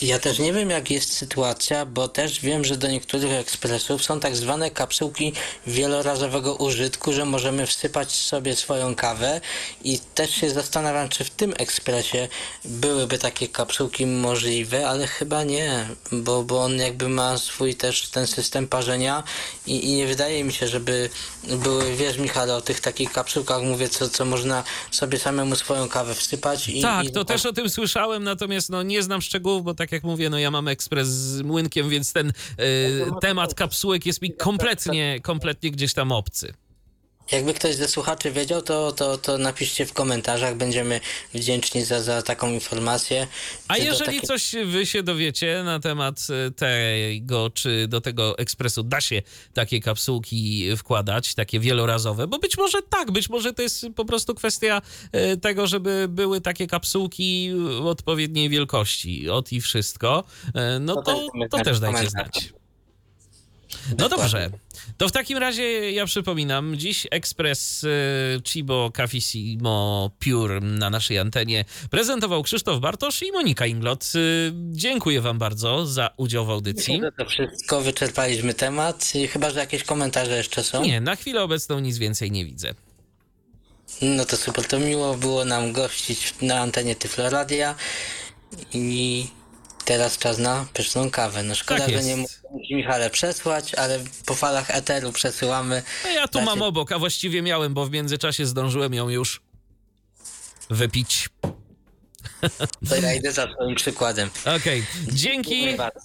Ja też nie wiem, jak jest sytuacja, bo też wiem, że do niektórych ekspresów są tak zwane kapsułki wielorazowego użytku, że możemy wsypać sobie swoją kawę i też się zastanawiam, czy w tym ekspresie byłyby takie kapsułki możliwe, ale chyba nie, bo, bo on jakby ma swój też ten system parzenia i, i nie wydaje mi się, żeby były, wiesz Michale, o tych takich kapsułkach mówię, co, co można sobie samemu swoją kawę wsypać i... Tak, i to też o tym słyszałem, natomiast no, nie znam szczegółów, bo tak jak mówię, no ja mam ekspres z młynkiem, więc ten e, temat kapsułek jest mi kompletnie, kompletnie gdzieś tam obcy. Jakby ktoś ze słuchaczy wiedział, to, to, to napiszcie w komentarzach. Będziemy wdzięczni za, za taką informację. A Czy jeżeli takiej- coś wy się dowiecie na temat e, tego, czy do tego ekspresu da się takie kapsułki wkładać, takie wielorazowe, bo być może tak, być może to jest po prostu kwestia e, tego, żeby były takie kapsułki odpowiedniej wielkości, od i wszystko, e, no To to, też to, też dajcie znać. No dobrze. To w takim razie ja przypominam, dziś ekspres y, Chibo Cafissimo Pure na naszej antenie prezentował Krzysztof Bartosz i Monika Inglot. Y, dziękuję wam bardzo za udział w audycji. Że To wszystko wyczerpaliśmy temat, i chyba że jakieś komentarze jeszcze są. Nie, na chwilę obecną nic więcej nie widzę. No to super, to miło było nam gościć na antenie Tyfloradia i teraz czas na pyszną kawę. No szkoda, Tak że jest. nie mógł Michale przesłać, ale po falach eteru przesyłamy. No ja tu Dacie- mam obok, a właściwie miałem, bo w międzyczasie zdążyłem ją już wypić. To ja idę za swoim przykładem. Okej, dzięki. Dziękuję bardzo.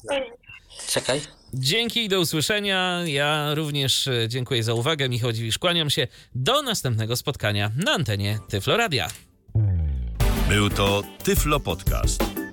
Czekaj. Dzięki i do usłyszenia. Ja również e, dziękuję za uwagę. Michał Dziwisz, kłaniam się. Do następnego spotkania na antenie Tyfloradia. Był to Tyflo Podcast.